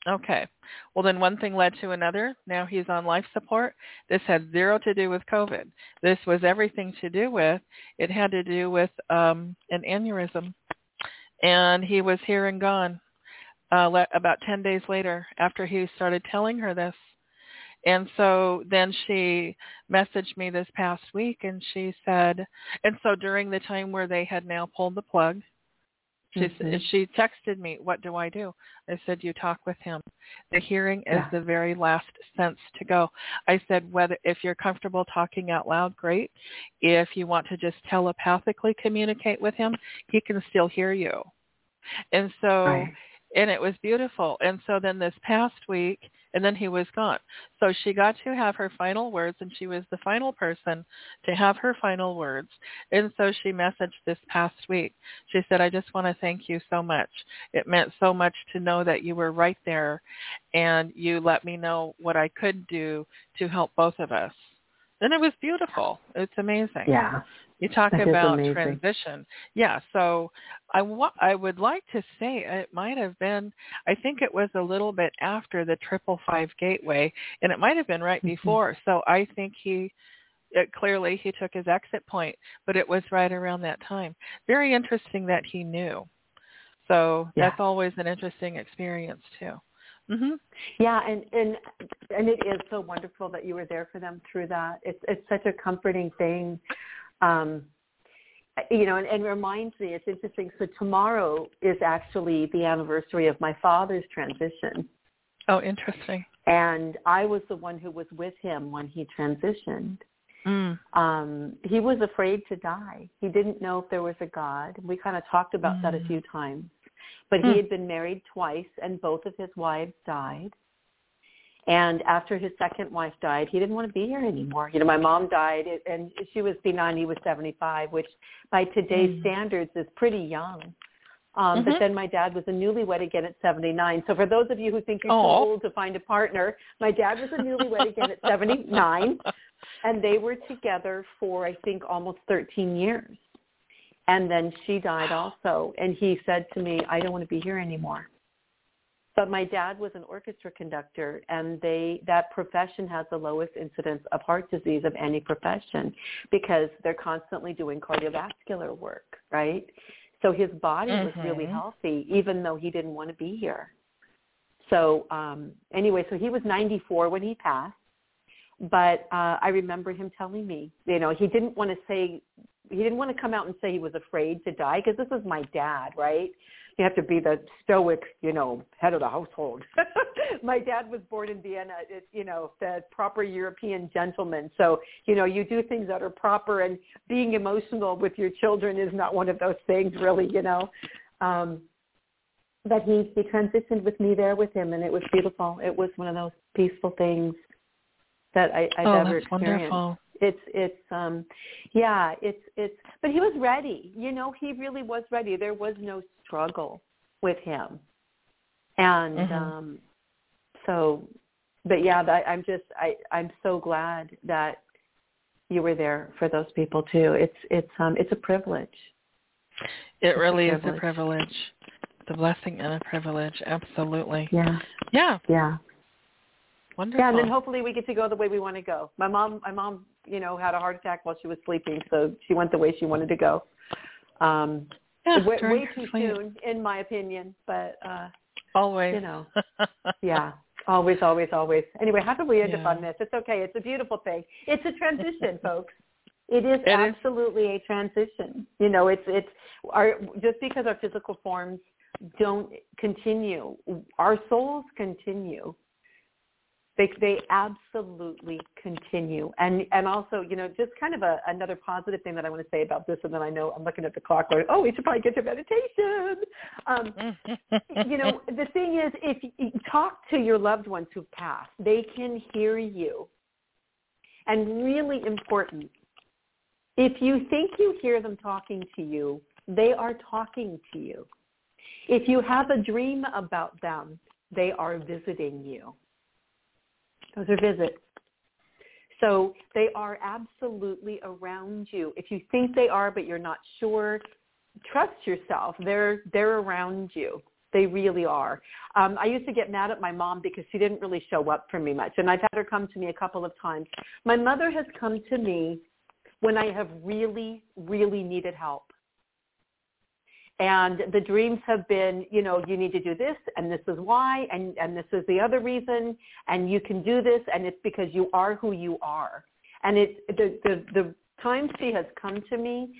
Okay. Well, then one thing led to another. Now he's on life support. This had zero to do with COVID. This was everything to do with, it had to do with um, an aneurysm. And he was here and gone uh, about 10 days later after he started telling her this. And so then she messaged me this past week and she said, and so during the time where they had now pulled the plug, she mm-hmm. she texted me, "What do I do?" I said, "You talk with him. The hearing is yeah. the very last sense to go." I said, "Whether if you're comfortable talking out loud, great. If you want to just telepathically communicate with him, he can still hear you." And so right and it was beautiful. And so then this past week, and then he was gone. So she got to have her final words, and she was the final person to have her final words. And so she messaged this past week. She said, I just want to thank you so much. It meant so much to know that you were right there, and you let me know what I could do to help both of us. And it was beautiful. It's amazing. Yeah. You talk that about transition. Yeah, so I wa- I would like to say it might have been I think it was a little bit after the triple five gateway and it might have been right mm-hmm. before. So I think he it, clearly he took his exit point, but it was right around that time. Very interesting that he knew. So Yeah. that's always an interesting experience too. hmm Yeah, and and and it is so wonderful that you were there for them through that. It's it's such a comforting thing. Um you know, and, and reminds me, it's interesting. So tomorrow is actually the anniversary of my father's transition. Oh, interesting. And I was the one who was with him when he transitioned. Mm. Um, he was afraid to die. He didn't know if there was a God. We kind of talked about that a Mm. few times. But Hmm. he had been married twice and both of his wives died. And after his second wife died, he didn't want to be here anymore. You know, my mom died and she was 59, he was 75, which by today's Mm. standards is pretty young. Um, Mhm. But then my dad was a newlywed again at 79. So for those of you who think you're too old to find a partner, my dad was a newlywed again at 79. And they were together for, I think, almost 13 years. And then she died also. And he said to me, I don't want to be here anymore. But my dad was an orchestra conductor, and they that profession has the lowest incidence of heart disease of any profession because they're constantly doing cardiovascular work, right? So his body was really Mhm. healthy, even though he didn't want to be here. So um, anyway, so he was 94 when he passed, but uh, I remember him telling me, you know, he didn't want to say he didn't want to come out and say he was afraid to die because this was my dad, right? You have to be the stoic, you know, head of the household. my dad was born in Vienna, it, you know, the proper European gentleman. So, you know, you do things that are proper and being emotional with your children is not one of those things really, you know. Um but he he transitioned with me there with him and it was beautiful. It was one of those peaceful things that I, I've oh, ever that's experienced wonderful. it's it's um yeah it's it's but he was ready you know he really was ready there was no struggle with him and Mhm. um so but yeah that i'm just i i'm so glad that you were there for those people too it's it's um it's a privilege It a really is a privilege. a blessing and a privilege. Absolutely. yeah Yeah. yeah Wonderful. yeah and then hopefully we get to go the way we want to go my mom my mom you know had a heart attack while she was sleeping so she went the way she wanted to go um yeah, way, way too sleep. soon, in my opinion. But uh, Always. you know, yeah, always, always, always. Anyway, how did we end up on this? It's okay. It's a beautiful thing. It's a transition, folks. It is It is. absolutely a transition. You know, it's it's our just because our physical forms don't continue, our souls continue. They they absolutely continue, and and also you know just kind of a another positive thing that I want to say about this, and then I know I'm looking at the clock going, oh, we should probably get to meditation. Um, you know, the thing is, if you talk to your loved ones who've passed, they can hear you. And really important, if you think you hear them talking to you, they are talking to you. If you have a dream about them, they are visiting you. Those are visits. So they are absolutely around you. If you think they are but you're not sure, trust yourself. They're they're around you. They really are. Um, I used to get mad at my mom because she didn't really show up for me much, and I've had her come to me a couple of times. My mother has come to me when I have really, really needed help. And the dreams have been, you know, you need to do this, and this is why, and, and this is the other reason, and you can do this, and it's because you are who you are. And it, the, the, the time she has come to me,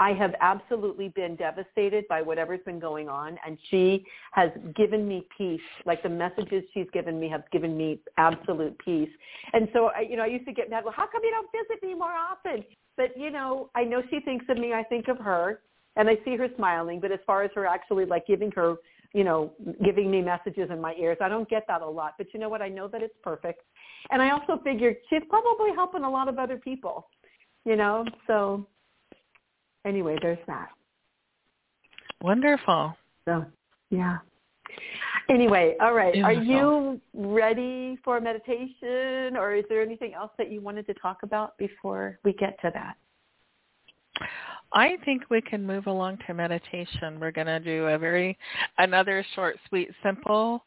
I have absolutely been devastated by whatever's been going on, and she has given me peace. Like the messages she's given me have given me absolute peace. And so, I, you know, I used to get mad. Well, how come you don't visit me more often? But you know, I know she thinks of me. I think of her, and I see her smiling. But as far as her actually like giving her, you know, giving me messages in my ears, I don't get that a lot. But you know what? I know that it's perfect, and I also figured she's probably helping a lot of other people. You know, so anyway, there's that. Wonderful. So, yeah. Anyway, all right. Are you ready for meditation or is there anything else that you wanted to talk about before we get to that? I think we can move along to meditation. We're going to do a very another short, sweet, simple,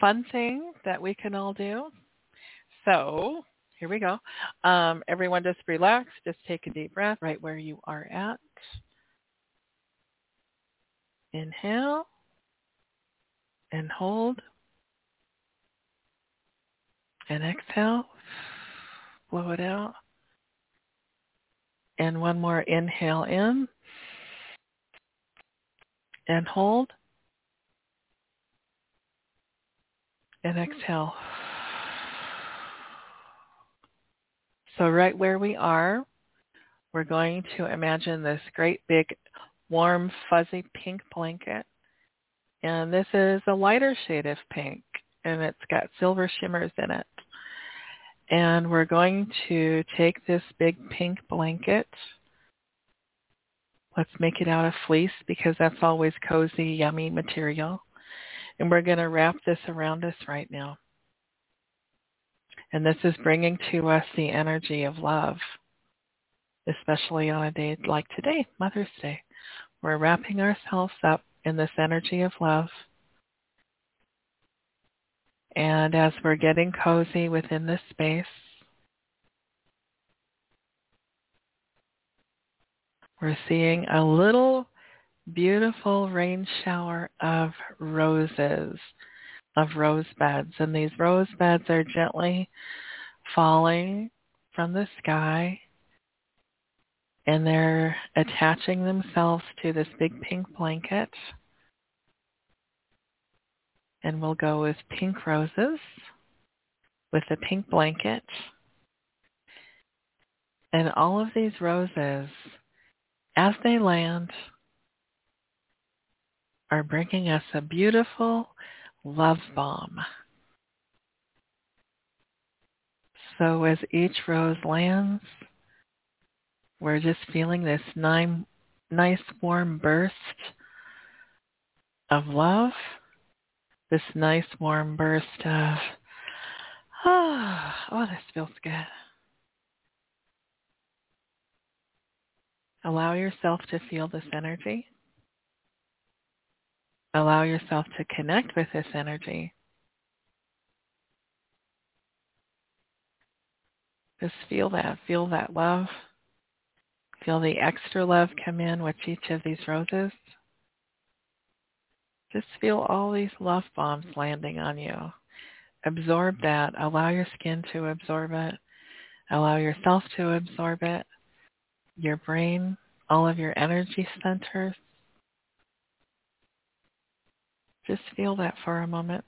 fun thing that we can all do. So, here we go. Um, everyone just relax. Just take a deep breath right where you are at. Inhale and hold. And exhale. Blow it out. And one more inhale in. And hold. And exhale. So right where we are, we're going to imagine this great big warm fuzzy pink blanket. And this is a lighter shade of pink and it's got silver shimmers in it. And we're going to take this big pink blanket. Let's make it out of fleece because that's always cozy, yummy material. And we're going to wrap this around us right now. And this is bringing to us the energy of love, especially on a day like today, Mother's Day. We're wrapping ourselves up in this energy of love. And as we're getting cozy within this space, we're seeing a little beautiful rain shower of roses of rose beds. And these rose beds are gently falling from the sky and they're attaching themselves to this big pink blanket. And we'll go with pink roses with a pink blanket. And all of these roses, as they land, are bringing us a beautiful love bomb. So as each rose lands, we're just feeling this nice warm burst of love, this nice warm burst of, oh, oh, this feels good. Allow yourself to feel this energy. Allow yourself to connect with this energy. Just feel that. Feel that love. Feel the extra love come in with each of these roses. Just feel all these love bombs landing on you. Absorb mm-hmm. that. Allow your skin to absorb it. Allow yourself to absorb it. Your brain, all of your energy centers. Just feel that for a moment.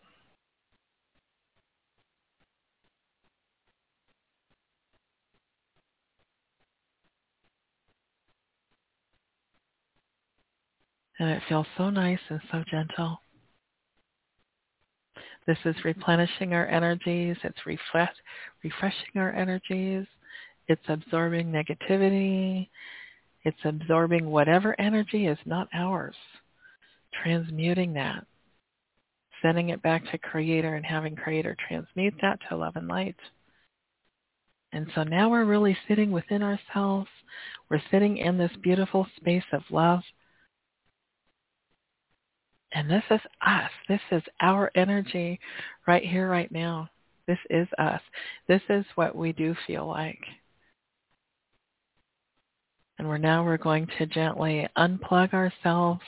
And it feels so nice and so gentle. This is replenishing our energies. It's refresh, refreshing our energies. It's absorbing negativity. It's absorbing whatever energy is not ours, transmuting that sending it back to Creator and having Creator transmute that to love and light. And so now we're really sitting within ourselves. We're sitting in this beautiful space of love. And this is us. This is our energy right here, right now. This is us. This is what we do feel like. And we're now we're going to gently unplug ourselves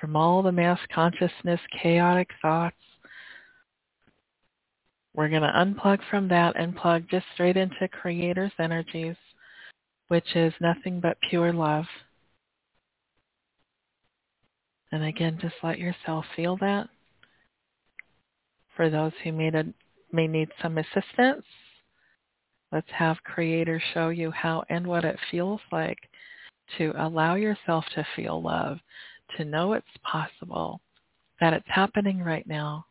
from all the mass consciousness chaotic thoughts. We're going to unplug from that and plug just straight into Creator's energies, which is nothing but pure love. And again, just let yourself feel that. For those who may, may need some assistance, let's have Creator show you how and what it feels like to allow yourself to feel love, to know it's possible, that it's happening right now,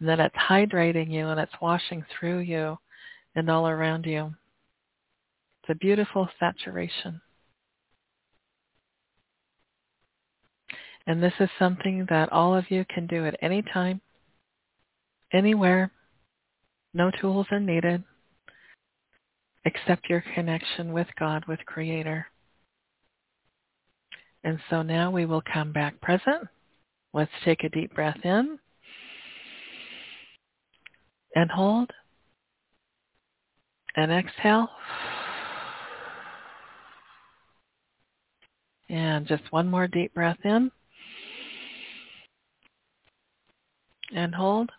that it's hydrating you and it's washing through you and all around you. It's a beautiful saturation. And this is something that all of you can do at any time, anywhere. No tools are needed except your connection with God, with Creator. And so now we will come back present. Let's take a deep breath in and hold And exhale. And just one more deep breath in. And hold.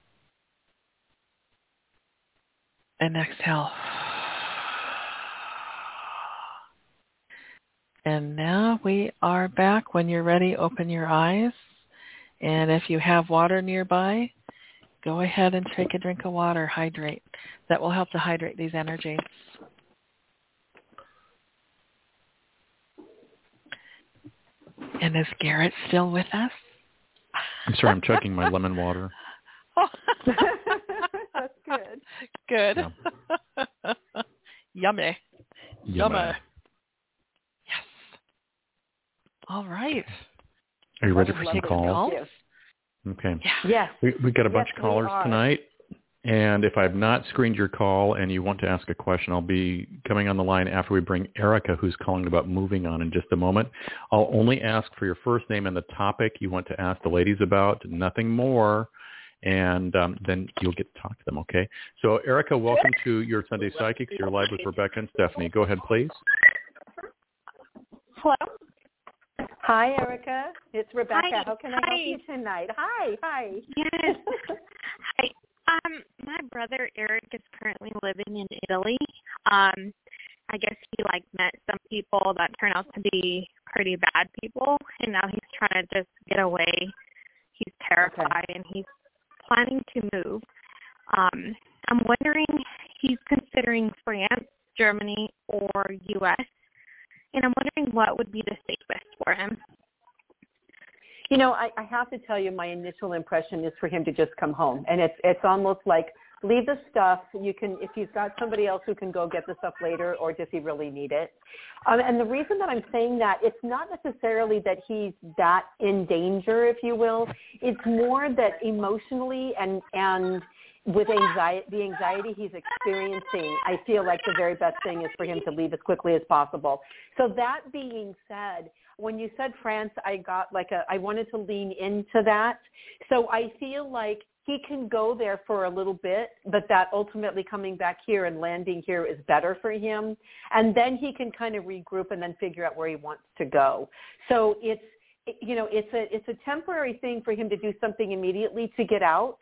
And exhale. And now we are back. When you're ready, open your eyes. And if you have water nearby, go ahead and take a drink of water, hydrate. That will help to hydrate these energies. And is Garrett still with us? I'm sorry, I'm chugging my lemon water. Oh. That's good. Good. Yummy. Yummy. Yummy. Yes. All right. Are you ready for some love it. calls? Yes. Okay. Yeah. Yes. We we got a bunch Yes, of callers tonight, and if I've not screened your call and you want to ask a question, I'll be coming on the line after we bring Erica, who's calling about moving on, in just a moment. I'll only ask for your first name and the topic you want to ask the ladies about, nothing more, and um, then you'll get to talk to them. Okay? So, Erica, welcome to your Sunday Psychics. You're live with Rebecca and Stephanie. Go ahead, please. Hello. Hi, Erica. It's Rebecca. Hi. How can I Hi. help you tonight? Hi. Hi. Yes. Hi. Um, my brother Eric is currently living in Italy. Um, I guess he like met some people that turn out to be pretty bad people, and now he's trying to just get away. He's terrified, and he's planning to move. Um, I'm wondering he's considering France, Germany, or U.S. And I'm wondering what would be the safest for him. You know, I, I have to tell you, my initial impression is for him to just come home, and it's it's almost like leave the stuff. You can if he's got somebody else who can go get the stuff later, or does he really need it? Um, and the reason that I'm saying that it's not necessarily that he's that in danger, if you will. It's more that emotionally and and with anxiety, the anxiety he's experiencing, I feel like the very best thing is for him to leave as quickly as possible. So that being said, when you said France, I got like a, I wanted to lean into that. So I feel like he can go there for a little bit, but that ultimately coming back here and landing here is better for him. And then he can kind of regroup and then figure out where he wants to go. So it's, you know, it's a, it's a temporary thing for him to do something immediately to get out.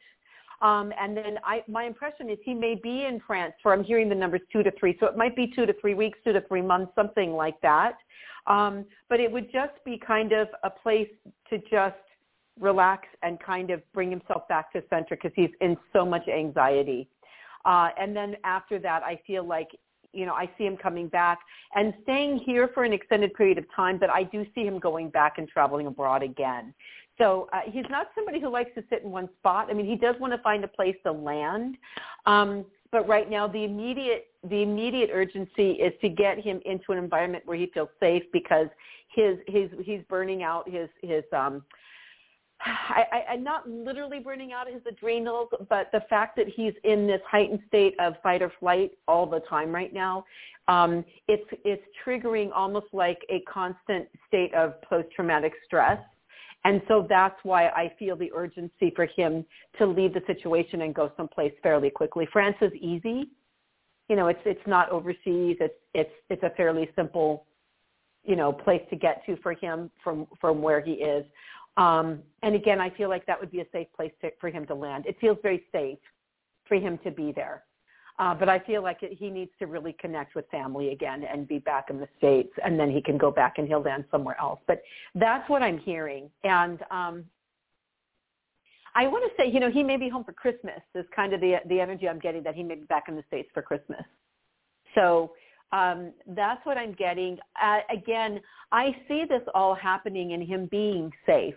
Um, and then I, my impression is he may be in France for, I'm hearing the numbers two to three. So it might be two to three weeks, two to three months, something like that. Um, but it would just be kind of a place to just relax and kind of bring himself back to center because he's in so much anxiety. Uh, and then after that, I feel like, you know, I see him coming back and staying here for an extended period of time, but I do see him going back and traveling abroad again. So uh, he's not somebody who likes to sit in one spot. I mean, he does want to find a place to land. Um, but right now, the immediate the immediate urgency is to get him into an environment where he feels safe because his his he's burning out his his um I, I, I'm not literally burning out his adrenals, but the fact that he's in this heightened state of fight or flight all the time right now, um, it's it's triggering almost like a constant state of post-traumatic stress. And so that's why I feel the urgency for him to leave the situation and go someplace fairly quickly. France is easy. You know, it's it's not overseas. It's it's it's a fairly simple, you know, place to get to for him from from where he is. Um, and again, I feel like that would be a safe place to, for him to land. It feels very safe for him to be there. Uh, but I feel like it, he needs to really connect with family again and be back in the States, and then he can go back and he'll land somewhere else. But that's what I'm hearing. And um, I want to say, you know, he may be home for Christmas is kind of the, the energy I'm getting that he may be back in the States for Christmas. So um, that's what I'm getting. Uh, again, I see this all happening and him being safe.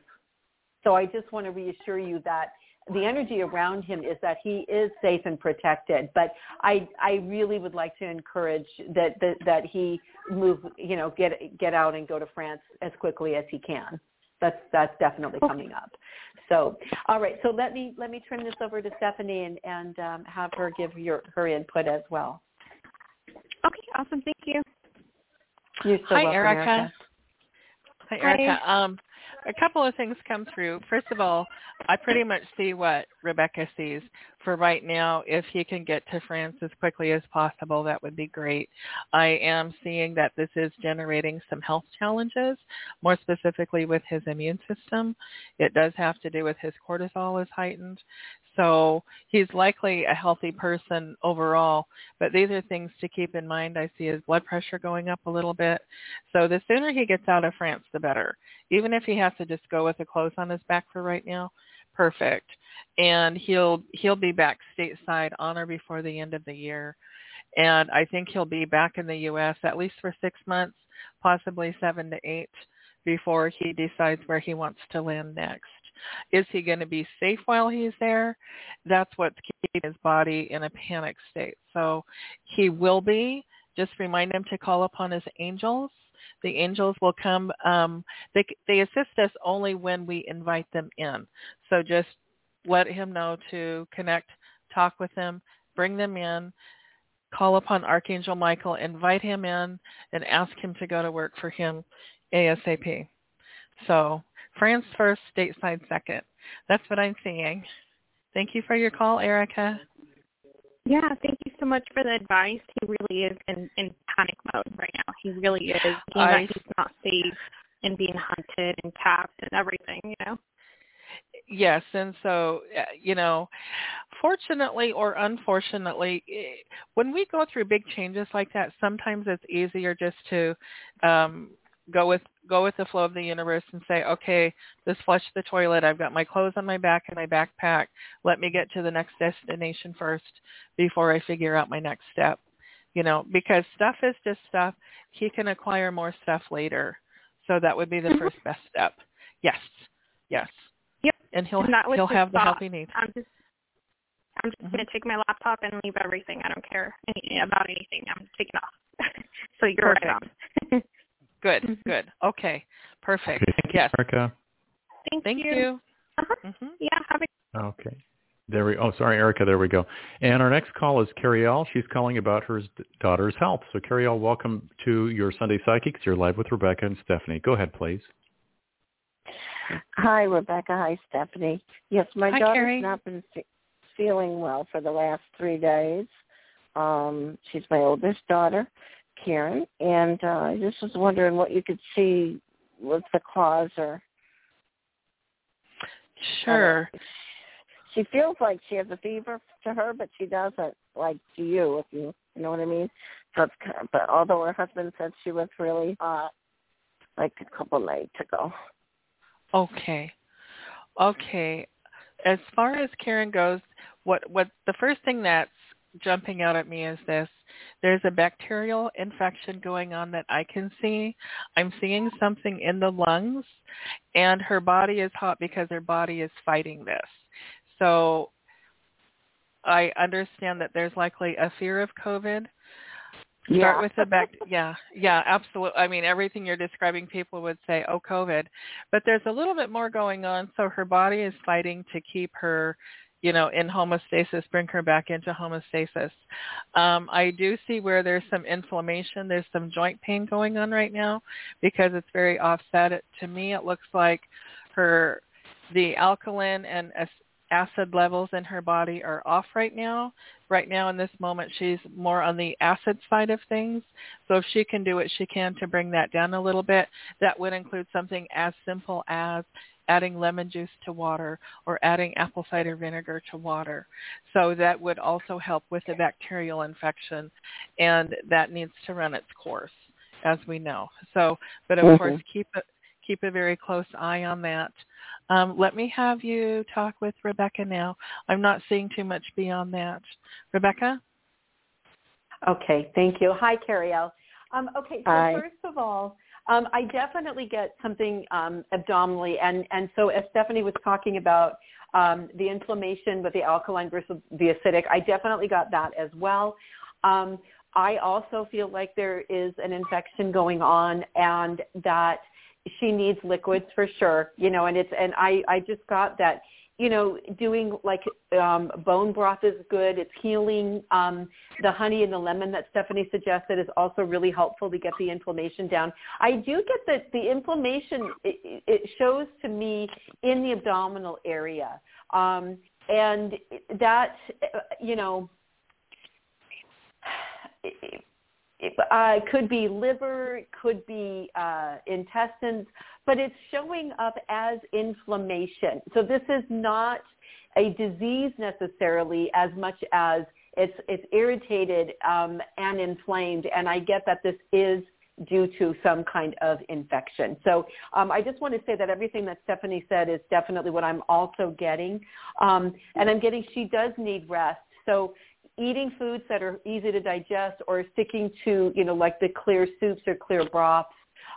So I just want to reassure you that the energy around him is that he is safe and protected. But I I really would like to encourage that that, that he move you know get get out and go to France as quickly as he can. That's that's definitely coming up. So all right, so let me let me turn this over to Stephanie and and um, have her give your her input as well. Okay, awesome. Thank you. You're so Hi, welcome, Erica. Erica. Hi, Erica. Um, a couple of things come through. First of all, I pretty much see what Rebecca sees. for right now, if he can get to France as quickly as possible, that would be great. I am seeing that this is generating some health challenges, more specifically with his immune system. It does have to do with his cortisol is heightened. So he's likely a healthy person overall, but these are things to keep in mind. I see his blood pressure going up a little bit. So the sooner he gets out of France, the better. Even if he has to just go with the clothes on his back for right now, perfect. And he'll he'll be back stateside on or before the end of the year. And I think he'll be back in the US at least for 6 months, possibly 7 to 8 before he decides where he wants to land next. Is he going to be safe while he's there? That's what's keeping his body in a panic state. So he will be. Just remind him to call upon his angels. The angels will come. Um, they they assist us only when we invite them in. So just let him know to connect, talk with them, bring them in, call upon Archangel Michael, invite him in, and ask him to go to work for him ASAP. So France first, stateside second. That's what I'm seeing. Thank you for your call, Erica. Yeah, thank you so much for the advice. He really is in, in panic mode right now. He really is. He I, he's not safe and being hunted and tapped and everything, you know. Yes, and so uh, you know, fortunately or unfortunately, eh, when we go through big changes like that, sometimes it's easier just to um go with go with the flow of the universe and say, okay, just flush the toilet. I've got my clothes on my back and my backpack. Let me get to the next destination first before I figure out my next step. You know, because stuff is just stuff. He can acquire more stuff later. So that would be the mm-hmm. first best step. Yes. Yes. Yep. And he'll he'll have the help he needs. I'm just I'm just mm-hmm. gonna take my laptop and leave everything. I don't care any, about anything. I'm taking off. so you're Perfect. right on. Good, mm-hmm. good. Okay, perfect. Okay, thank yes. Erica. Thank, thank you. you. Uh-huh. Mm-hmm. Yeah, have a Okay. There we. Oh, sorry, Erica. There we go. And our next call is Carrie L. She's calling about her daughter's health. So, Carrie L., welcome to your Sunday Psychics. You're live with Rebecca and Stephanie. Go ahead, please. Hi, Rebecca. Hi, Stephanie. Yes, my Hi, daughter's Carrie. not been feeling well for the last three days. Um, she's my oldest daughter, Karen, and uh, I just was wondering what you could see with the cause or. Sure. she feels like she has a fever to her, but she doesn't like to you, if you you know what I mean. So it's kind of, but although her husband said she was really hot, like a couple nights ago. Okay. Okay. As far as Karen goes, what what the first thing that's jumping out at me is this. There's a bacterial infection going on that I can see. I'm seeing something in the lungs and her body is hot because her body is fighting this. So I understand that there's likely a fear of COVID. Yeah. Start with the back. Yeah, yeah, absolutely. I mean, everything you're describing, people would say, "Oh, COVID," but there's a little bit more going on. So her body is fighting to keep her you know, in homeostasis, bring her back into homeostasis. Um, I do see where there's some inflammation. There's some joint pain going on right now because it's very offset. It, to me, it looks like her, the alkaline and acid levels in her body are off right now. Right now in this moment, she's more on the acid side of things. So if she can do what she can to bring that down a little bit, that would include something as simple as adding lemon juice to water or adding apple cider vinegar to water. So that would also help with the bacterial infection and that needs to run its course as we know. So, but of mm-hmm. course keep a, keep a very close eye on that. Um, let me have you talk with Rebecca now. I'm not seeing too much beyond that. Rebecca? Okay, thank you. Hi, Carrie L. Um, okay, so Hi. first of all, um, I definitely get something um, abdominally, and and so as Stephanie was talking about um, the inflammation with the alkaline versus the acidic, I definitely got that as well. Um, I also feel like there is an infection going on, and that she needs liquids for sure. You know, and it's and I I just got that you know, doing like um, bone broth is good. It's healing. Um, the honey and the lemon that Stephanie suggested is also really helpful to get the inflammation down. I do get that the inflammation, it, it shows to me in the abdominal area. Um, and that you know it uh, could be liver, could be uh, intestines, but it's showing up as inflammation. So this is not a disease necessarily as much as it's it's irritated um, and inflamed. And I get that this is due to some kind of infection. So um, I just want to say that everything that Stephanie said is definitely what I'm also getting. Um, and I'm getting she does need rest. So eating foods that are easy to digest or sticking to, you know, like the clear soups or clear broths,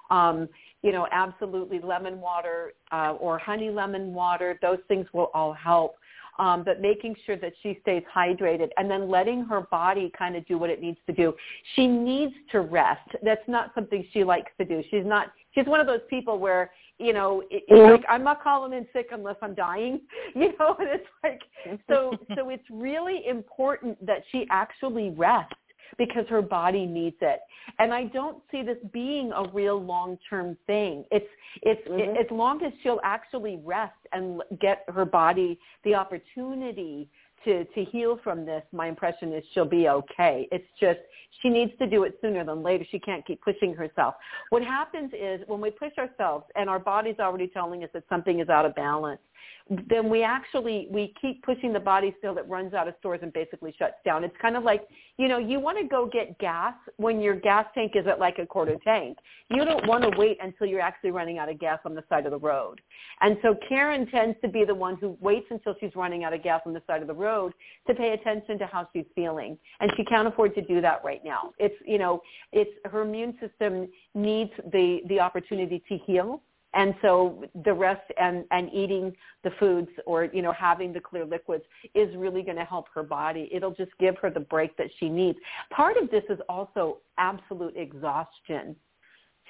um, you know, absolutely lemon water uh, or honey lemon water, those things will all help um, but making sure that she stays hydrated and then letting her body kind of do what it needs to do. She needs to rest. That's not something she likes to do. She's not. She's one of those people where you know, it, it's like I'm not calling in sick unless I'm dying, you know, and it's like so so it's really important that she actually rests because her body needs it. And I don't see this being a real long-term thing. It's it's mm-hmm. it, as long as she'll actually rest and get her body the opportunity to to heal from this, my impression is she'll be okay. It's just she needs to do it sooner than later. She can't keep pushing herself. What happens is when we push ourselves and our body's already telling us that something is out of balance, then we actually we keep pushing the body till it runs out of stores and basically shuts down. It's kind of like you know you want to go get gas when your gas tank is at like a quarter tank. You don't want to wait until you're actually running out of gas on the side of the road. And so Karen tends to be the one who waits until she's running out of gas on the side of the road to pay attention to how she's feeling, and she can't afford to do that right now. It's you know it's her immune system needs the the opportunity to heal and so the rest and, and eating the foods or, you know, having the clear liquids is really going to help her body. It'll just give her the break that she needs. Part of this is also absolute exhaustion.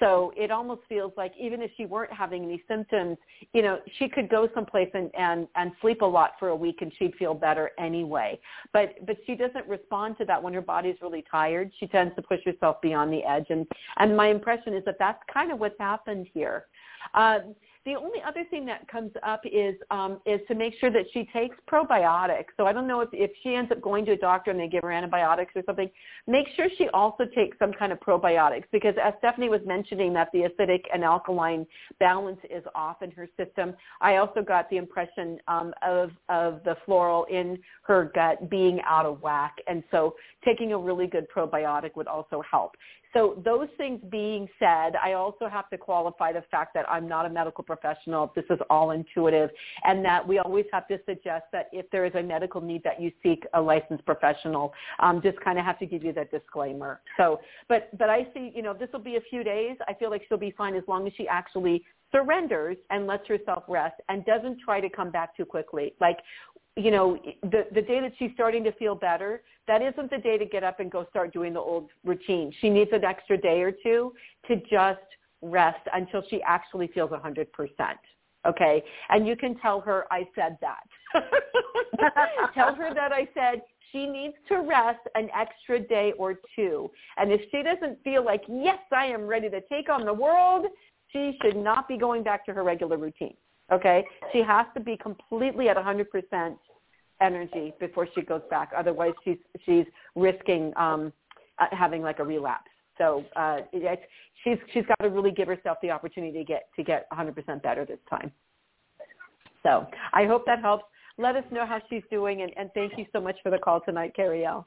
So it almost feels like even if she weren't having any symptoms, you know, she could go someplace and, and, and sleep a lot for a week and she'd feel better anyway. But but she doesn't respond to that when her body's really tired. She tends to push herself beyond the edge. And, and my impression is that that's kind of what's happened here. Uh, the only other thing that comes up is um, is to make sure that she takes probiotics. So I don't know if, if she ends up going to a doctor and they give her antibiotics or something, make sure she also takes some kind of probiotics because as Stephanie was mentioning that the acidic and alkaline balance is off in her system, I also got the impression um, of, of the floral in her gut being out of whack. And so taking a really good probiotic would also help. So those things being said, I also have to qualify the fact that I'm not a medical professional. This is all intuitive and that we always have to suggest that if there is a medical need that you seek a licensed professional, um, just kind of have to give you that disclaimer. So, but, but I see, you know, this will be a few days. I feel like she'll be fine as long as she actually surrenders and lets herself rest and doesn't try to come back too quickly. Like you know, the the day that she's starting to feel better, that isn't the day to get up and go start doing the old routine. She needs an extra day or two to just rest until she actually feels a 100%. Okay? And you can tell her I said that. tell her that I said she needs to rest an extra day or two. And if she doesn't feel like, yes, I am ready to take on the world, she should not be going back to her regular routine. Okay, she has to be completely at 100% energy before she goes back. Otherwise, she's she's risking um, uh, having like a relapse. So uh, it's, she's she's got to really give herself the opportunity to get to get 100% better this time. So I hope that helps. Let us know how she's doing, and, and thank you so much for the call tonight, Carrie L.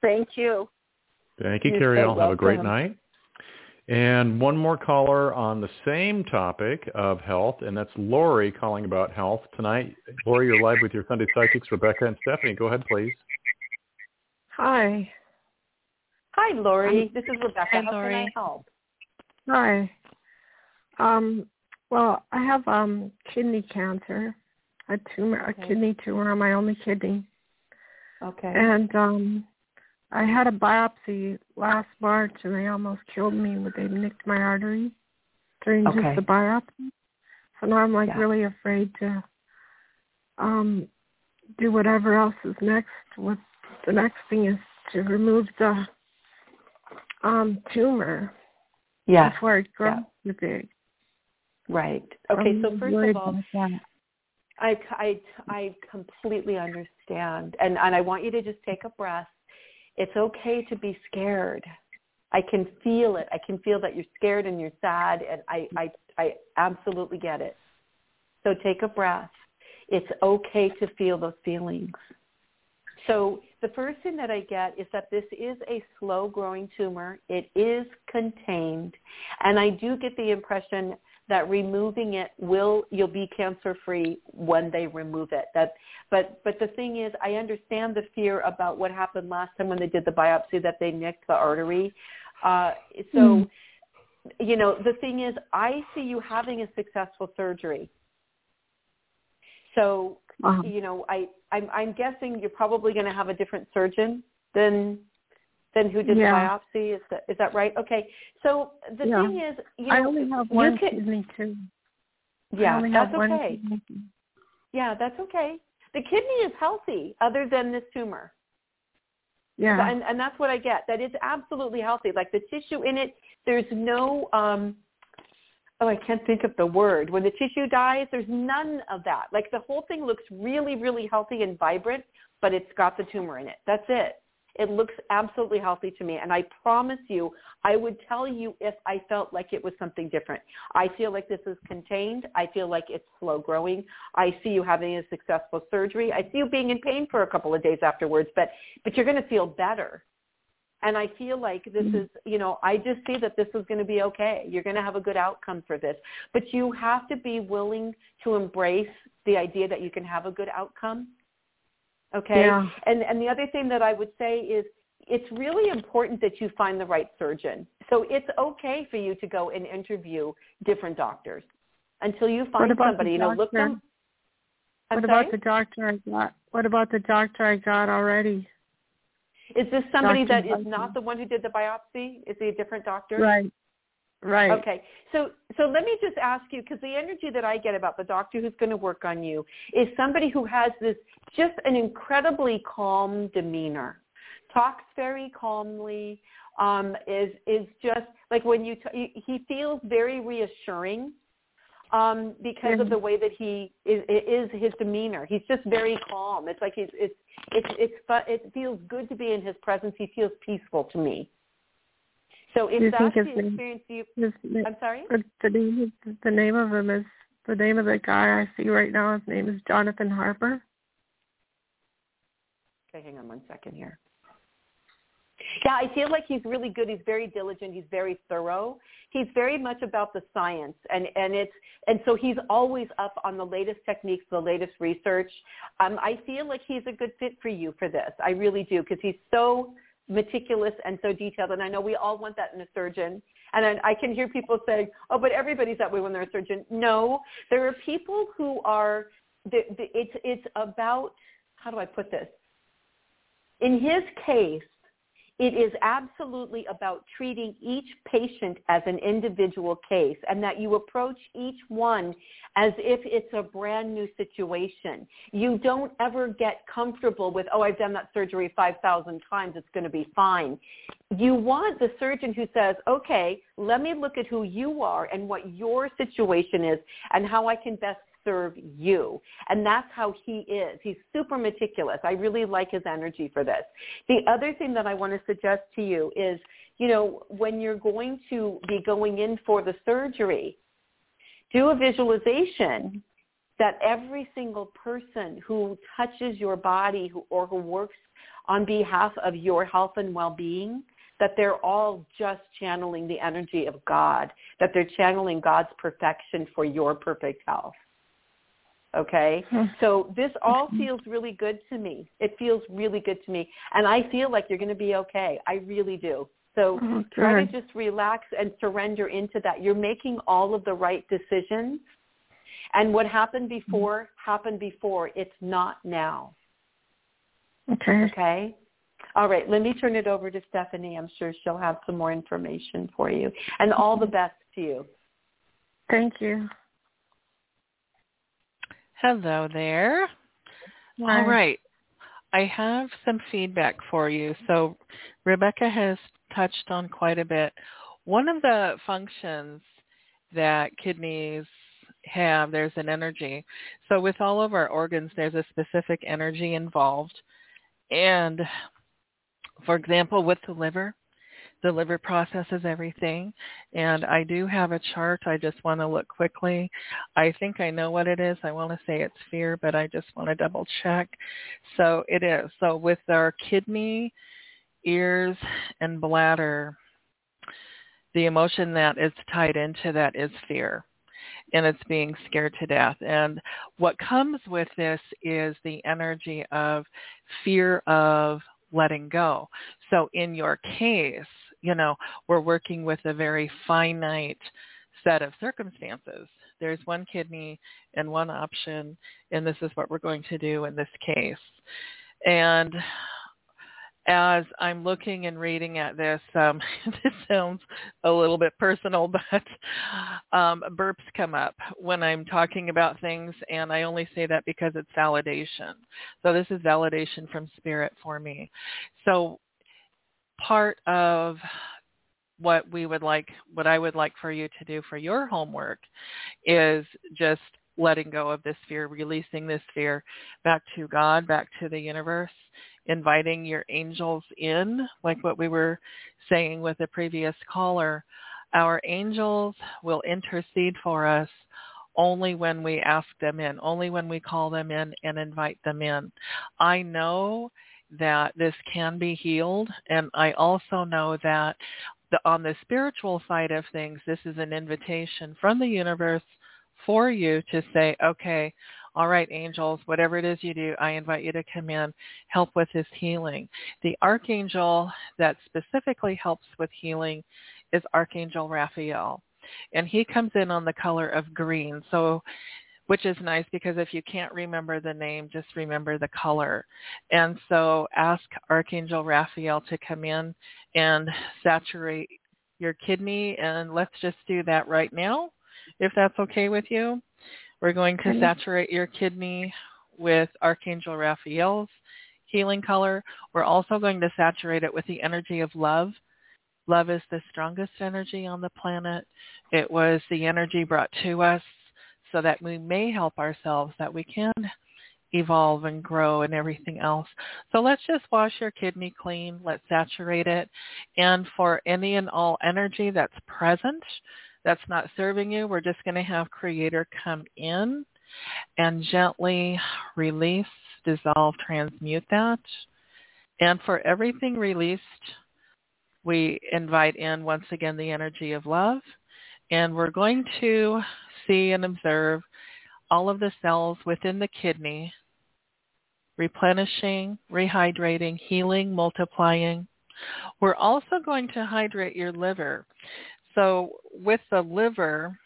Thank you. Thank you, Carrie L. Have a great night. And one more caller on the same topic of health, and that's Lori calling about health tonight. Lori, you're live with your Sunday Psychics, Rebecca and Stephanie. Go ahead, please. Hi. Hi, Lori. this is Rebecca. Hi, How Lori. can I help? Hi. Um, well, I have um kidney cancer, a tumor, Okay. a kidney tumor on my only kidney, Okay. and um I had a biopsy last March, and they almost killed me. when They nicked my artery during Okay. just the biopsy. So now I'm like Yeah. really afraid to um do whatever else is next. With the next thing is to remove the um tumor yeah. before it grows yeah. big. Right. Okay. So first of all. I, I, I completely understand. And, and I want you to just take a breath. It's okay to be scared. I can feel it. I can feel that you're scared and you're sad. And I, I, I absolutely get it. So take a breath. It's okay to feel those feelings. So the first thing that I get is that this is a slow growing tumor. It is contained. And I do get the impression that removing it will you'll be cancer free when they remove it that but but the thing is i understand the fear about what happened last time when they did the biopsy that they nicked the artery uh so mm. you know the thing is i see you having a successful surgery so uh-huh. you know i i'm i'm guessing you're probably going to have a different surgeon than than who did yeah. the biopsy. Is that is that right? Okay. So the yeah. thing is, you know, I only have one can, kidney too. Yeah, that's okay. Yeah, that's okay. The kidney is healthy, other than this tumor. Yeah. And and that's what I get. That it's absolutely healthy. Like the tissue in it, there's no um oh, I can't think of the word. When the tissue dies, there's none of that. Like the whole thing looks really, really healthy and vibrant, but it's got the tumor in it. That's it. It looks absolutely healthy to me. And I promise you, I would tell you if I felt like it was something different. I feel like this is contained. I feel like it's slow growing. I see you having a successful surgery. I see you being in pain for a couple of days afterwards, but, but you're going to feel better. And I feel like this mm-hmm. is, you know, I just see that this is going to be okay. You're going to have a good outcome for this. But you have to be willing to embrace the idea that you can have a good outcome Okay. Yeah. And and the other thing that I would say is it's really important that you find the right surgeon. So it's okay for you to go and interview different doctors until you find somebody. You know, look them. I'm what sorry? about the doctor I got? What about the doctor I got already? Is this somebody Dr. that is not the one who did the biopsy? Is he a different doctor? Right. Right. Okay. So so let me just ask you because the energy that I get about the doctor who's going to work on you is somebody who has this just an incredibly calm demeanor, talks very calmly, um, is is just like when you t- he feels very reassuring um, because mm-hmm. of the way that he is, is his demeanor. He's just very calm. It's like it's it's it's it's fun, it feels good to be in his presence. He feels peaceful to me. So if that's the experience you, I'm sorry. The name, the name of him is the name of the guy I see right now. His name is Jonathan Harper. Okay, hang on one second here. Yeah, I feel like he's really good. He's very diligent. He's very thorough. He's very much about the science, and and it's and so he's always up on the latest techniques, the latest research. Um, I feel like he's a good fit for you for this. I really do because he's so meticulous and so detailed. And I know we all want that in a surgeon. And I, can hear people saying, "Oh, but everybody's that way when they're a surgeon." No, there are people who are. It's it's about how do I put this? In his case, it is absolutely about treating each patient as an individual case and that you approach each one as if it's a brand new situation. You don't ever get comfortable with, oh, I've done that surgery 5,000 times, it's going to be fine. You want the surgeon who says, okay, let me look at who you are and what your situation is and how I can best serve you. And that's how he is. He's super meticulous. I really like his energy for this. The other thing that I want to suggest to you is, you know, when you're going to be going in for the surgery, do a visualization that every single person who touches your body who, or who works on behalf of your health and well-being, that they're all just channeling the energy of God, that they're channeling God's perfection for your perfect health. Okay. Hmm. So this all feels really good to me. It feels really good to me. And I feel like you're going to be okay. I really do. So oh, try to just relax and surrender into that. You're making all of the right decisions. And what happened hmm. before happened before. It's not now. Okay. Okay. All right. Let me turn it over to Stephanie. I'm sure she'll have some more information for you. And all the best to you. Thank you. Hello there. Hi. All right. I have some feedback for you. So Rebecca has touched on quite a bit. One of the functions that kidneys have, there's an energy. So with all of our organs, there's a specific energy involved. And for example, with the liver, the liver processes everything. And I do have a chart. I just want to look quickly. I think I know what it is. I want to say it's fear, but I just want to double check. So it is. So with our kidney, ears, and bladder, the emotion that is tied into that is fear and it's being scared to death. And what comes with this is the energy of fear of letting go. So in your case, you know, we're working with a very finite set of circumstances. There's one kidney and one option, and this is what we're going to do in this case. And as I'm looking and reading at this, um, this sounds a little bit personal, but um, burps come up when I'm talking about things, and I only say that because it's validation. So this is validation from spirit for me. So part of what we would like, what I would like for you to do for your homework is just letting go of this fear, releasing this fear back to God, back to the universe, inviting your angels in, like what we were saying with the previous caller. Our angels will intercede for us only when we ask them in, only when we call them in and invite them in. I know that this can be healed. And I also know that the, on the spiritual side of things, this is an invitation from the universe for you to say, okay, all right, angels, whatever it is you do, I invite you to come in, help with this healing. The archangel that specifically helps with healing is Archangel Raphael. And he comes in on the color of green. So which is nice because if you can't remember the name, just remember the color. And so ask Archangel Raphael to come in and saturate your kidney. And let's just do that right now, if that's okay with you. We're going to saturate your kidney with Archangel Raphael's healing color. We're also going to saturate it with the energy of love. Love is the strongest energy on the planet. It was the energy brought to us so that we may help ourselves, that we can evolve and grow and everything else. So let's just wash your kidney clean. Let's saturate it. And for any and all energy that's present, that's not serving you, we're just going to have Creator come in and gently release, dissolve, transmute that. And for everything released, we invite in once again the energy of love. And we're going to see and observe all of the cells within the kidney replenishing, rehydrating, healing, multiplying. We're also going to hydrate your liver. So with the liver,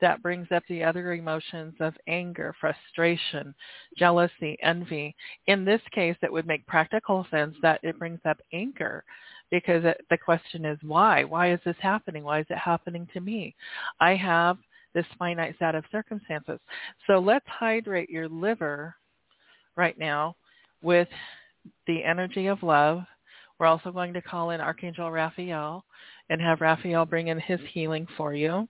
that brings up the other emotions of anger, frustration, jealousy, envy. In this case, it would make practical sense that it brings up anger because the question is why? Why is this happening? Why is it happening to me? I have this finite set of circumstances. So let's hydrate your liver right now with the energy of love. We're also going to call in Archangel Raphael and have Raphael bring in his healing for you.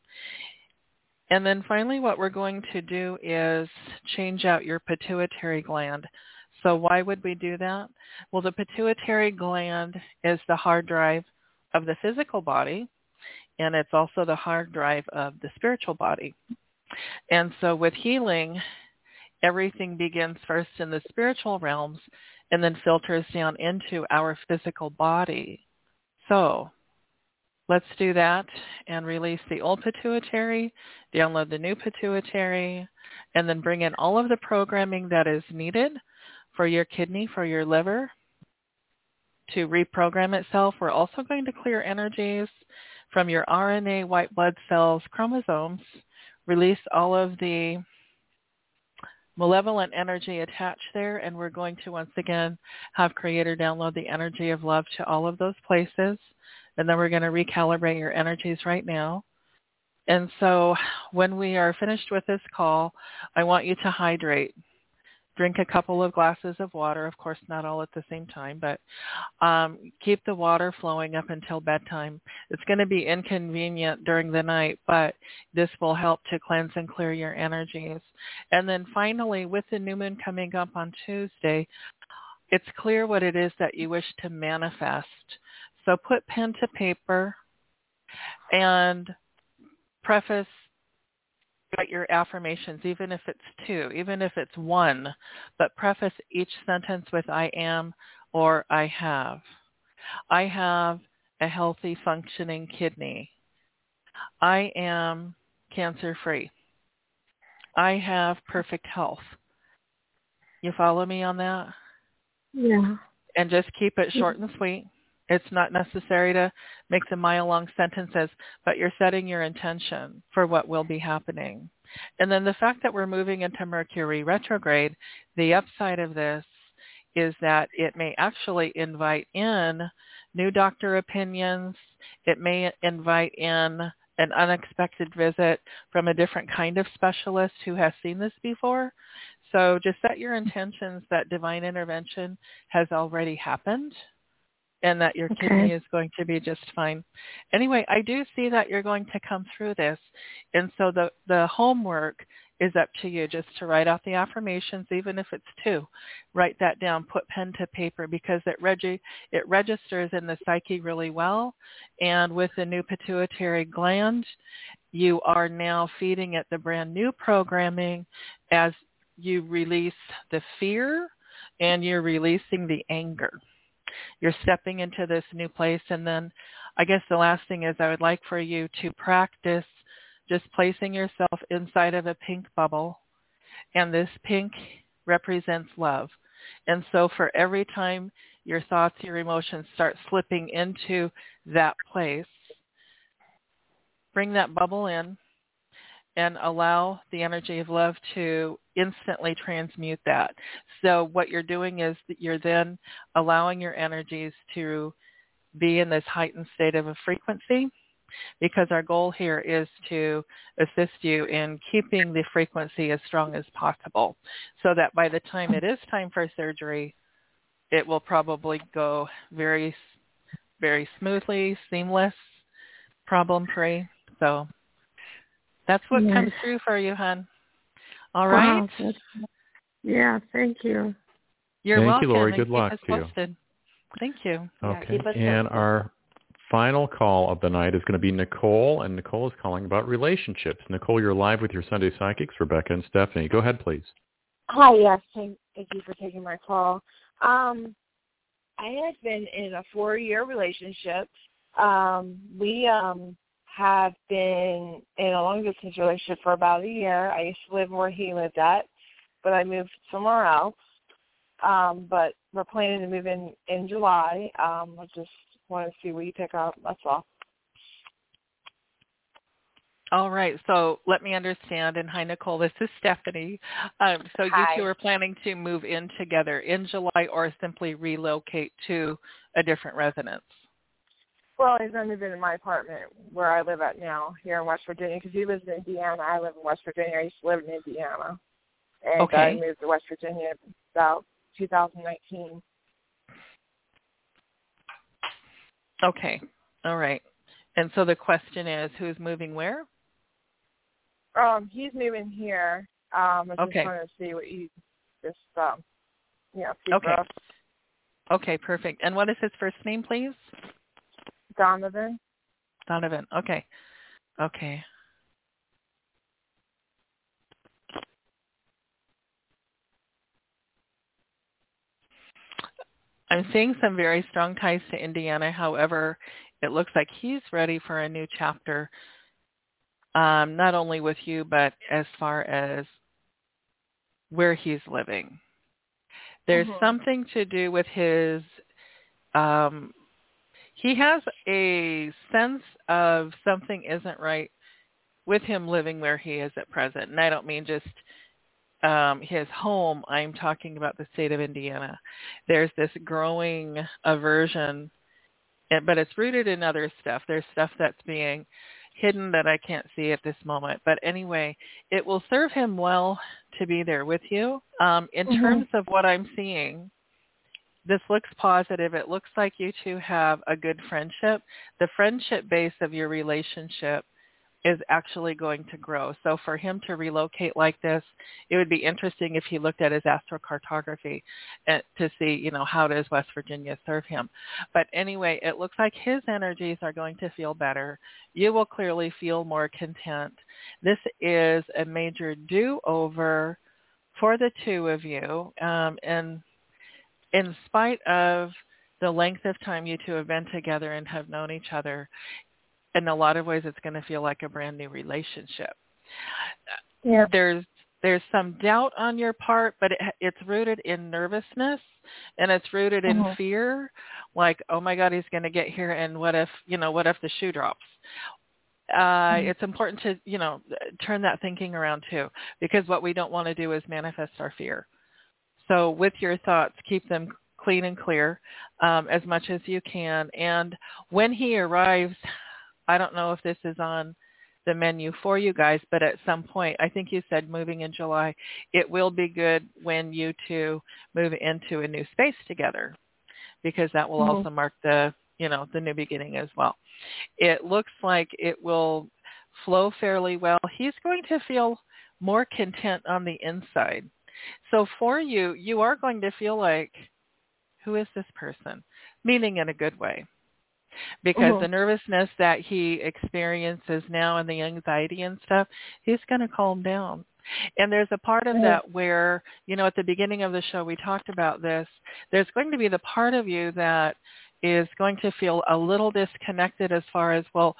And then finally what we're going to do is change out your pituitary gland. So why would we do that? Well, the pituitary gland is the hard drive of the physical body and it's also the hard drive of the spiritual body. And so with healing, everything begins first in the spiritual realms and then filters down into our physical body. So let's do that and release the old pituitary, download the new pituitary, and then bring in all of the programming that is needed for your kidney, for your liver to reprogram itself. We're also going to clear energies from your RNA white blood cells chromosomes, release all of the malevolent energy attached there, and we're going to once again have Creator download the energy of love to all of those places, and then we're going to recalibrate your energies right now. And so when we are finished with this call, I want you to hydrate drink a couple of glasses of water. Of course, not all at the same time, but um, keep the water flowing up until bedtime. It's going to be inconvenient during the night, but this will help to cleanse and clear your energies. And then finally, with the new moon coming up on Tuesday, it's clear what it is that you wish to manifest. So put pen to paper and preface write your affirmations, even if it's two, even if it's one, but preface each sentence with I am or I have. I have a healthy functioning kidney. I am cancer free. I have perfect health. You follow me on that? Yeah. And just keep it short and sweet. It's not necessary to make the mile-long sentences, but you're setting your intention for what will be happening. And then the fact that we're moving into Mercury retrograde, the upside of this is that it may actually invite in new doctor opinions. It may invite in an unexpected visit from a different kind of specialist who has seen this before. So just set your intentions that divine intervention has already happened and that your Okay. kidney is going to be just fine. Anyway, I do see that you're going to come through this. And so the, the homework is up to you just to write out the affirmations, even if it's two. Write that down, put pen to paper because it, regi- it registers in the psyche really well. And with the new pituitary gland, you are now feeding it the brand new programming as you release the fear and you're releasing the anger you're stepping into this new place. And then I guess the last thing is I would like for you to practice just placing yourself inside of a pink bubble. And this pink represents love. And so for every time your thoughts, your emotions start slipping into that place, bring that bubble in and allow the energy of love to instantly transmute that. So what you're doing is that you're then allowing your energies to be in this heightened state of a frequency because our goal here is to assist you in keeping the frequency as strong as possible so that by the time it is time for surgery, it will probably go very, very smoothly, seamless, problem-free. So that's what Nice. comes through for you, hon. All right. Wow, yeah, thank you. You're Thank welcome. you, Lori. Good luck us to you. Thank you. Okay. keep us and posted. our final call of the night is going to be Nicole, and Nicole is calling about relationships. Nicole, you're live with your Sunday Psychics, Rebecca and Stephanie. Go ahead, please. Hi, yes, thank, thank you for taking my call. Um, I had been in a four-year relationship. Um, we um, have been in a long-distance relationship for about a year. I used to live where he lived at, but I moved somewhere else. Um, but we're planning to move in in July. Um, I just want to see what you pick up. That's all. All right. So let me understand. And hi, Nicole. This is Stephanie. Um, so you two are planning to move in together in July or simply relocate to a different residence? Well, he's to move into my apartment where I live at now here in West Virginia because he lives in Indiana. I live in West Virginia. I used to live in Indiana. And Okay. I moved to West Virginia about 2019. Okay. All right. And so the question is, who's moving where? Um, he's moving here. Um, I just Okay. wanted to see what you just, um, yeah, Okay. Okay, perfect. And what is his first name, please? Donovan. Donovan. Okay. Okay. I'm seeing some very strong ties to Indiana. However, it looks like he's ready for a new chapter, um, not only with you, but as far as where he's living. There's Mhm. something to do with his um, he has a sense of something isn't right with him living where he is at present. And I don't mean just um, his home. I'm talking about the state of Indiana. There's this growing aversion, but it's rooted in other stuff. There's stuff that's being hidden that I can't see at this moment. But anyway, it will serve him well to be there with you. Um, in Mhm. terms of what I'm seeing, this looks positive. It looks like you two have a good friendship. The friendship base of your relationship is actually going to grow. So for him to relocate like this, it would be interesting if he looked at his astrocartography and, to see, you know, how does West Virginia serve him. But anyway, it looks like his energies are going to feel better. You will clearly feel more content. This is a major do-over for the two of you. Um, and in spite of the length of time you two have been together and have known each other, in a lot of ways it's going to feel like a brand new relationship. Yeah. There's there's some doubt on your part, but it, it's rooted in nervousness and it's rooted in Mhm. fear, like oh my god, he's going to get here and what if, you know, what if the shoe drops? Uh, Mhm. it's important to, you know, turn that thinking around too, because what we don't want to do is manifest our fear. So with your thoughts, keep them clean and clear um, as much as you can. And when he arrives, I don't know if this is on the menu for you guys, but at some point, I think you said moving in July, it will be good when you two move into a new space together because that will Mhm. also mark the, you know, the new beginning as well. It looks like it will flow fairly well. He's going to feel more content on the inside. So for you, you are going to feel like, who is this person? Meaning in a good way. Because Mhm. the nervousness that he experiences now and the anxiety and stuff, he's going to calm down. And there's a part of Mhm. that where, you know, at the beginning of the show we talked about this. There's going to be the part of you that is going to feel a little disconnected as far as, well,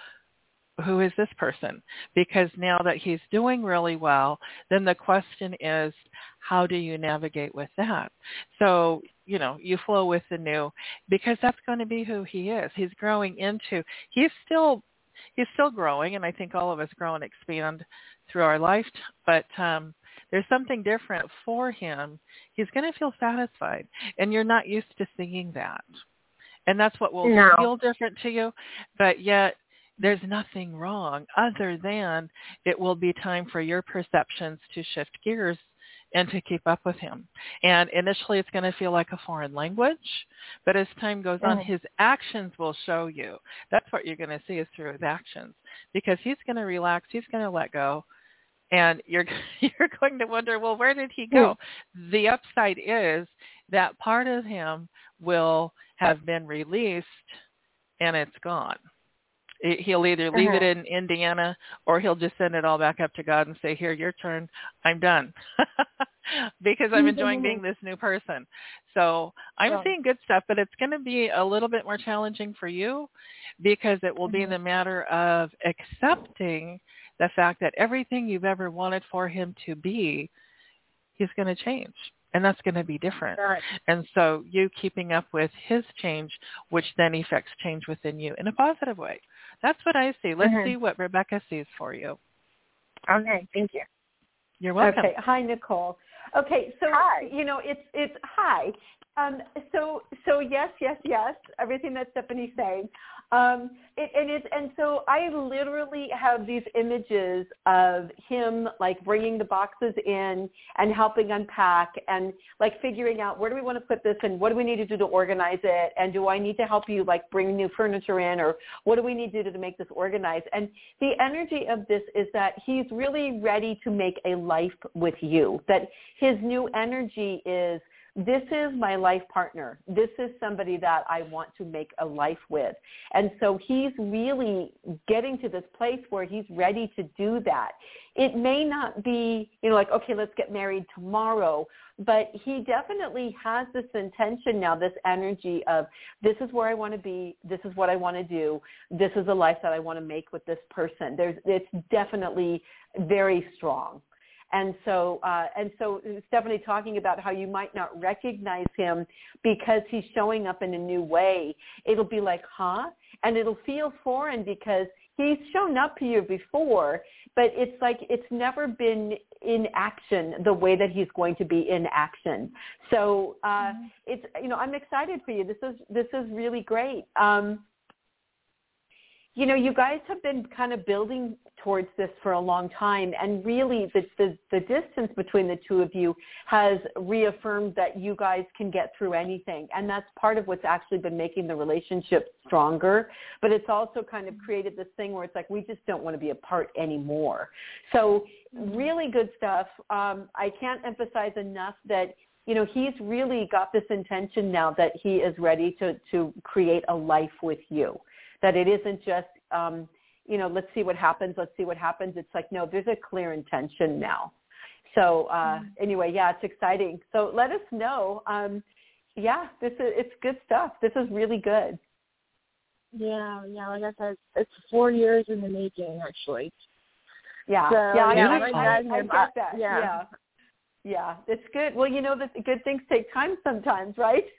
who is this person? Because now that he's doing really well, then the question is, how do you navigate with that? So, you know, you flow with the new because that's going to be who he is. He's growing into, he's still, he's still growing and I think all of us grow and expand through our life, but um, there's something different for him. He's going to feel satisfied and you're not used to seeing that. And that's what will No. feel different to you, but yet there's nothing wrong other than it will be time for your perceptions to shift gears and to keep up with him. And initially it's going to feel like a foreign language, but as time goes on, his actions will show you. That's what you're going to see is through his actions because he's going to relax, he's going to let go. And you're you're going to wonder, well, where did he go? Hmm. The upside is that part of him will have been released and it's gone. It- He'll either leave it in Indiana or he'll just send it all back up to God and say, here, your turn. I'm done. because I'm enjoying being this new person. So I'm Right. seeing good stuff, but it's going to be a little bit more challenging for you because it will be Mhm. the matter of accepting the fact that everything you've ever wanted for him to be, he's going to change. And that's going to be different. Right. And so you keeping up with his change, which then affects change within you in a positive way. That's what I see. Let's Mhm. see what Rebecca sees for you. Okay. Thank you. You're welcome. Okay. Hi, Nicole. Okay, so Hi. you know it's it's hi. Um, so so yes, yes, yes. Everything that Stephanie's saying. Um, it, and it's and so I literally have these images of him like bringing the boxes in and helping unpack and like figuring out where do we want to put this and what do we need to do to organize it and do I need to help you like bring new furniture in or what do we need to do to make this organized and the energy of this is that he's really ready to make a life with you that his new energy is this is my life partner. This is somebody that I want to make a life with. And so he's really getting to this place where he's ready to do that. It may not be, you know, like, okay, let's get married tomorrow, but he definitely has this intention now, this energy of this is where I want to be, this is what I want to do, this is the life that I want to make with this person. There's it's definitely very strong. And so, uh, and so Stephanie talking about how you might not recognize him because he's showing up in a new way. It'll be like, huh? And it'll feel foreign because he's shown up here before, but it's like it's never been in action the way that he's going to be in action. So uh, it's you know I'm excited for you. This is this is really great. Um, you know, you guys have been kind of building towards this for a long time, and really the, the, the distance between the two of you has reaffirmed that you guys can get through anything, and that's part of what's actually been making the relationship stronger. But it's also kind of created this thing where it's like we just don't want to be apart anymore. So really good stuff. Um, I can't emphasize enough that you know he's really got this intention now that he is ready to to create a life with you that it isn't just um, you know let's see what happens let's see what happens. It's like no there's a clear intention now. So uh, mm-hmm. anyway yeah it's exciting. So let us know um, yeah this is it's good stuff. This is really good. Yeah yeah like i said it's four years in the making actually. Yeah so, yeah, yeah, I, I, I, I get that. yeah. yeah. Yeah it's good. Well you know that good things take time sometimes right?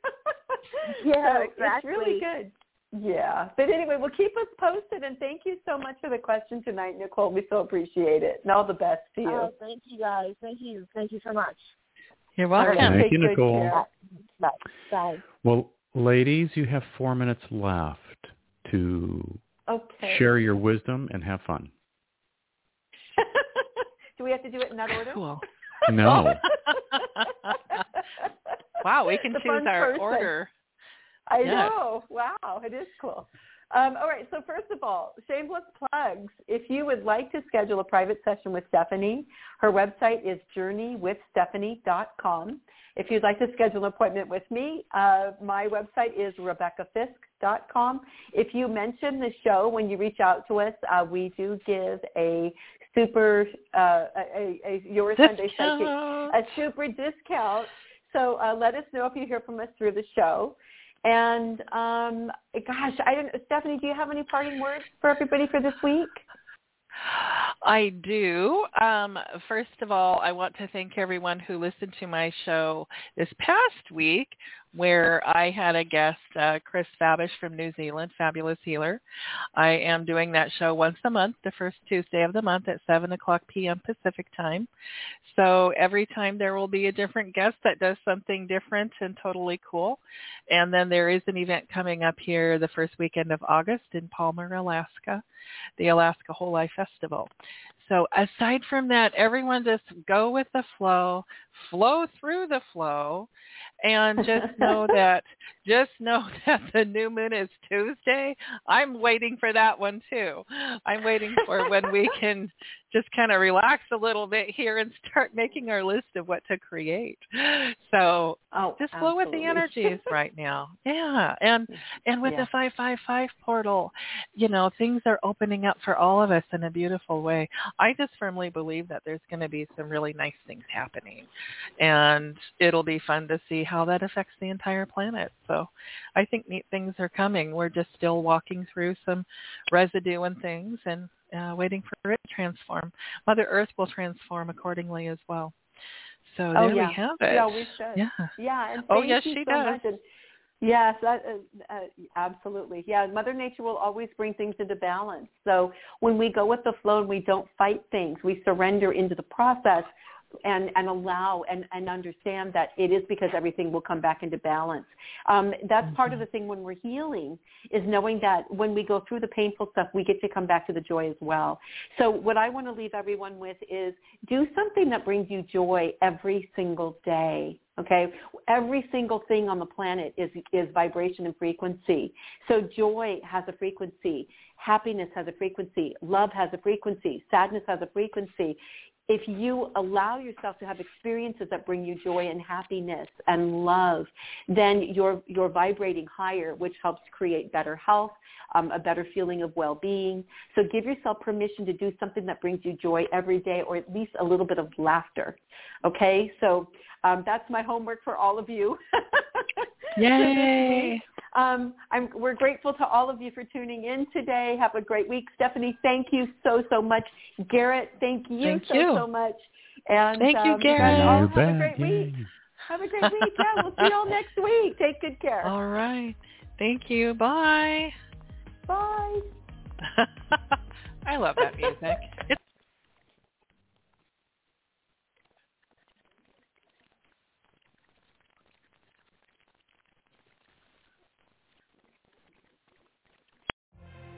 Yeah so exactly it's really good yeah. But anyway, well, keep us posted. And thank you so much for the question tonight, Nicole. We so appreciate it. And all the best to you. Oh, thank you, guys. Thank you. Thank you so much. You're welcome. Thank Take you, Nicole. Bye. Bye. Well, ladies, you have four minutes left to okay. share your wisdom and have fun. do we have to do it in that order? Cool. No. wow, we can The choose our person. order. I Yes. know. Wow, it is cool. Um, all right, so first of all, shameless plugs. If you would like to schedule a private session with Stephanie, her website is journeywithstephanie.com. If you'd like to schedule an appointment with me, uh, my website is rebeccafisk.com. If you mention the show when you reach out to us, uh, we do give a super, uh, a, a, a your Sunday psychic, a super discount. So uh, let us know if you hear from us through the show. And um, gosh, I don't. Stephanie, do you have any parting words for everybody for this week? I do. Um, first of all, I want to thank everyone who listened to my show this past week where I had a guest, uh, Chris Fabish from New Zealand, Fabulous Healer. I am doing that show once a month, the first Tuesday of the month at 7 o'clock p.m. Pacific time. So every time there will be a different guest that does something different and totally cool. And then there is an event coming up here the first weekend of August in Palmer, Alaska, the Alaska Whole Life Festival. So aside from that, everyone just go with the flow, flow through the flow, and just know that just know that the new moon is Tuesday. I'm waiting for that one too. I'm waiting for when we can just kind of relax a little bit here and start making our list of what to create. So Oh, just flow with the energies right now. Yeah. And and with Yeah. the 555 portal, you know, things are opening up for all of us in a beautiful way. I just firmly believe that there's going to be some really nice things happening. And it'll be fun to see how that affects the entire planet. So I think neat things are coming. We're just still walking through some residue and things and uh, waiting for it to transform. Mother Earth will transform accordingly as well. So Oh, there yeah. we have it. Oh, yeah, we should. Yeah. Yeah. And Oh, yes, she so does. And yes, that, uh, uh, absolutely. Yeah, Mother Nature will always bring things into balance. So when we go with the flow and we don't fight things, we surrender into the process and, and allow and, and understand that it is because everything will come back into balance. Um, that's part Mm-hmm. of the thing when we're healing is knowing that when we go through the painful stuff, we get to come back to the joy as well. So what I want to leave everyone with is do something that brings you joy every single day. Okay, every single thing on the planet is is vibration and frequency. So joy has a frequency, happiness has a frequency, love has a frequency, sadness has a frequency. If you allow yourself to have experiences that bring you joy and happiness and love, then you're you're vibrating higher, which helps create better health, um, a better feeling of well-being. So give yourself permission to do something that brings you joy every day, or at least a little bit of laughter. Okay, so um, that's my homework for all of you. Yay. Um, I'm, we're grateful to all of you for tuning in today. Have a great week. Stephanie, thank you so, so much. Garrett, thank you Thank so, you. so much. And Thank you, um, guys Garrett. all You have a great week. Yay. Have a great week. Yeah, we'll see you all next week. Take good care. All right. Thank you. Bye. Bye. I love that music.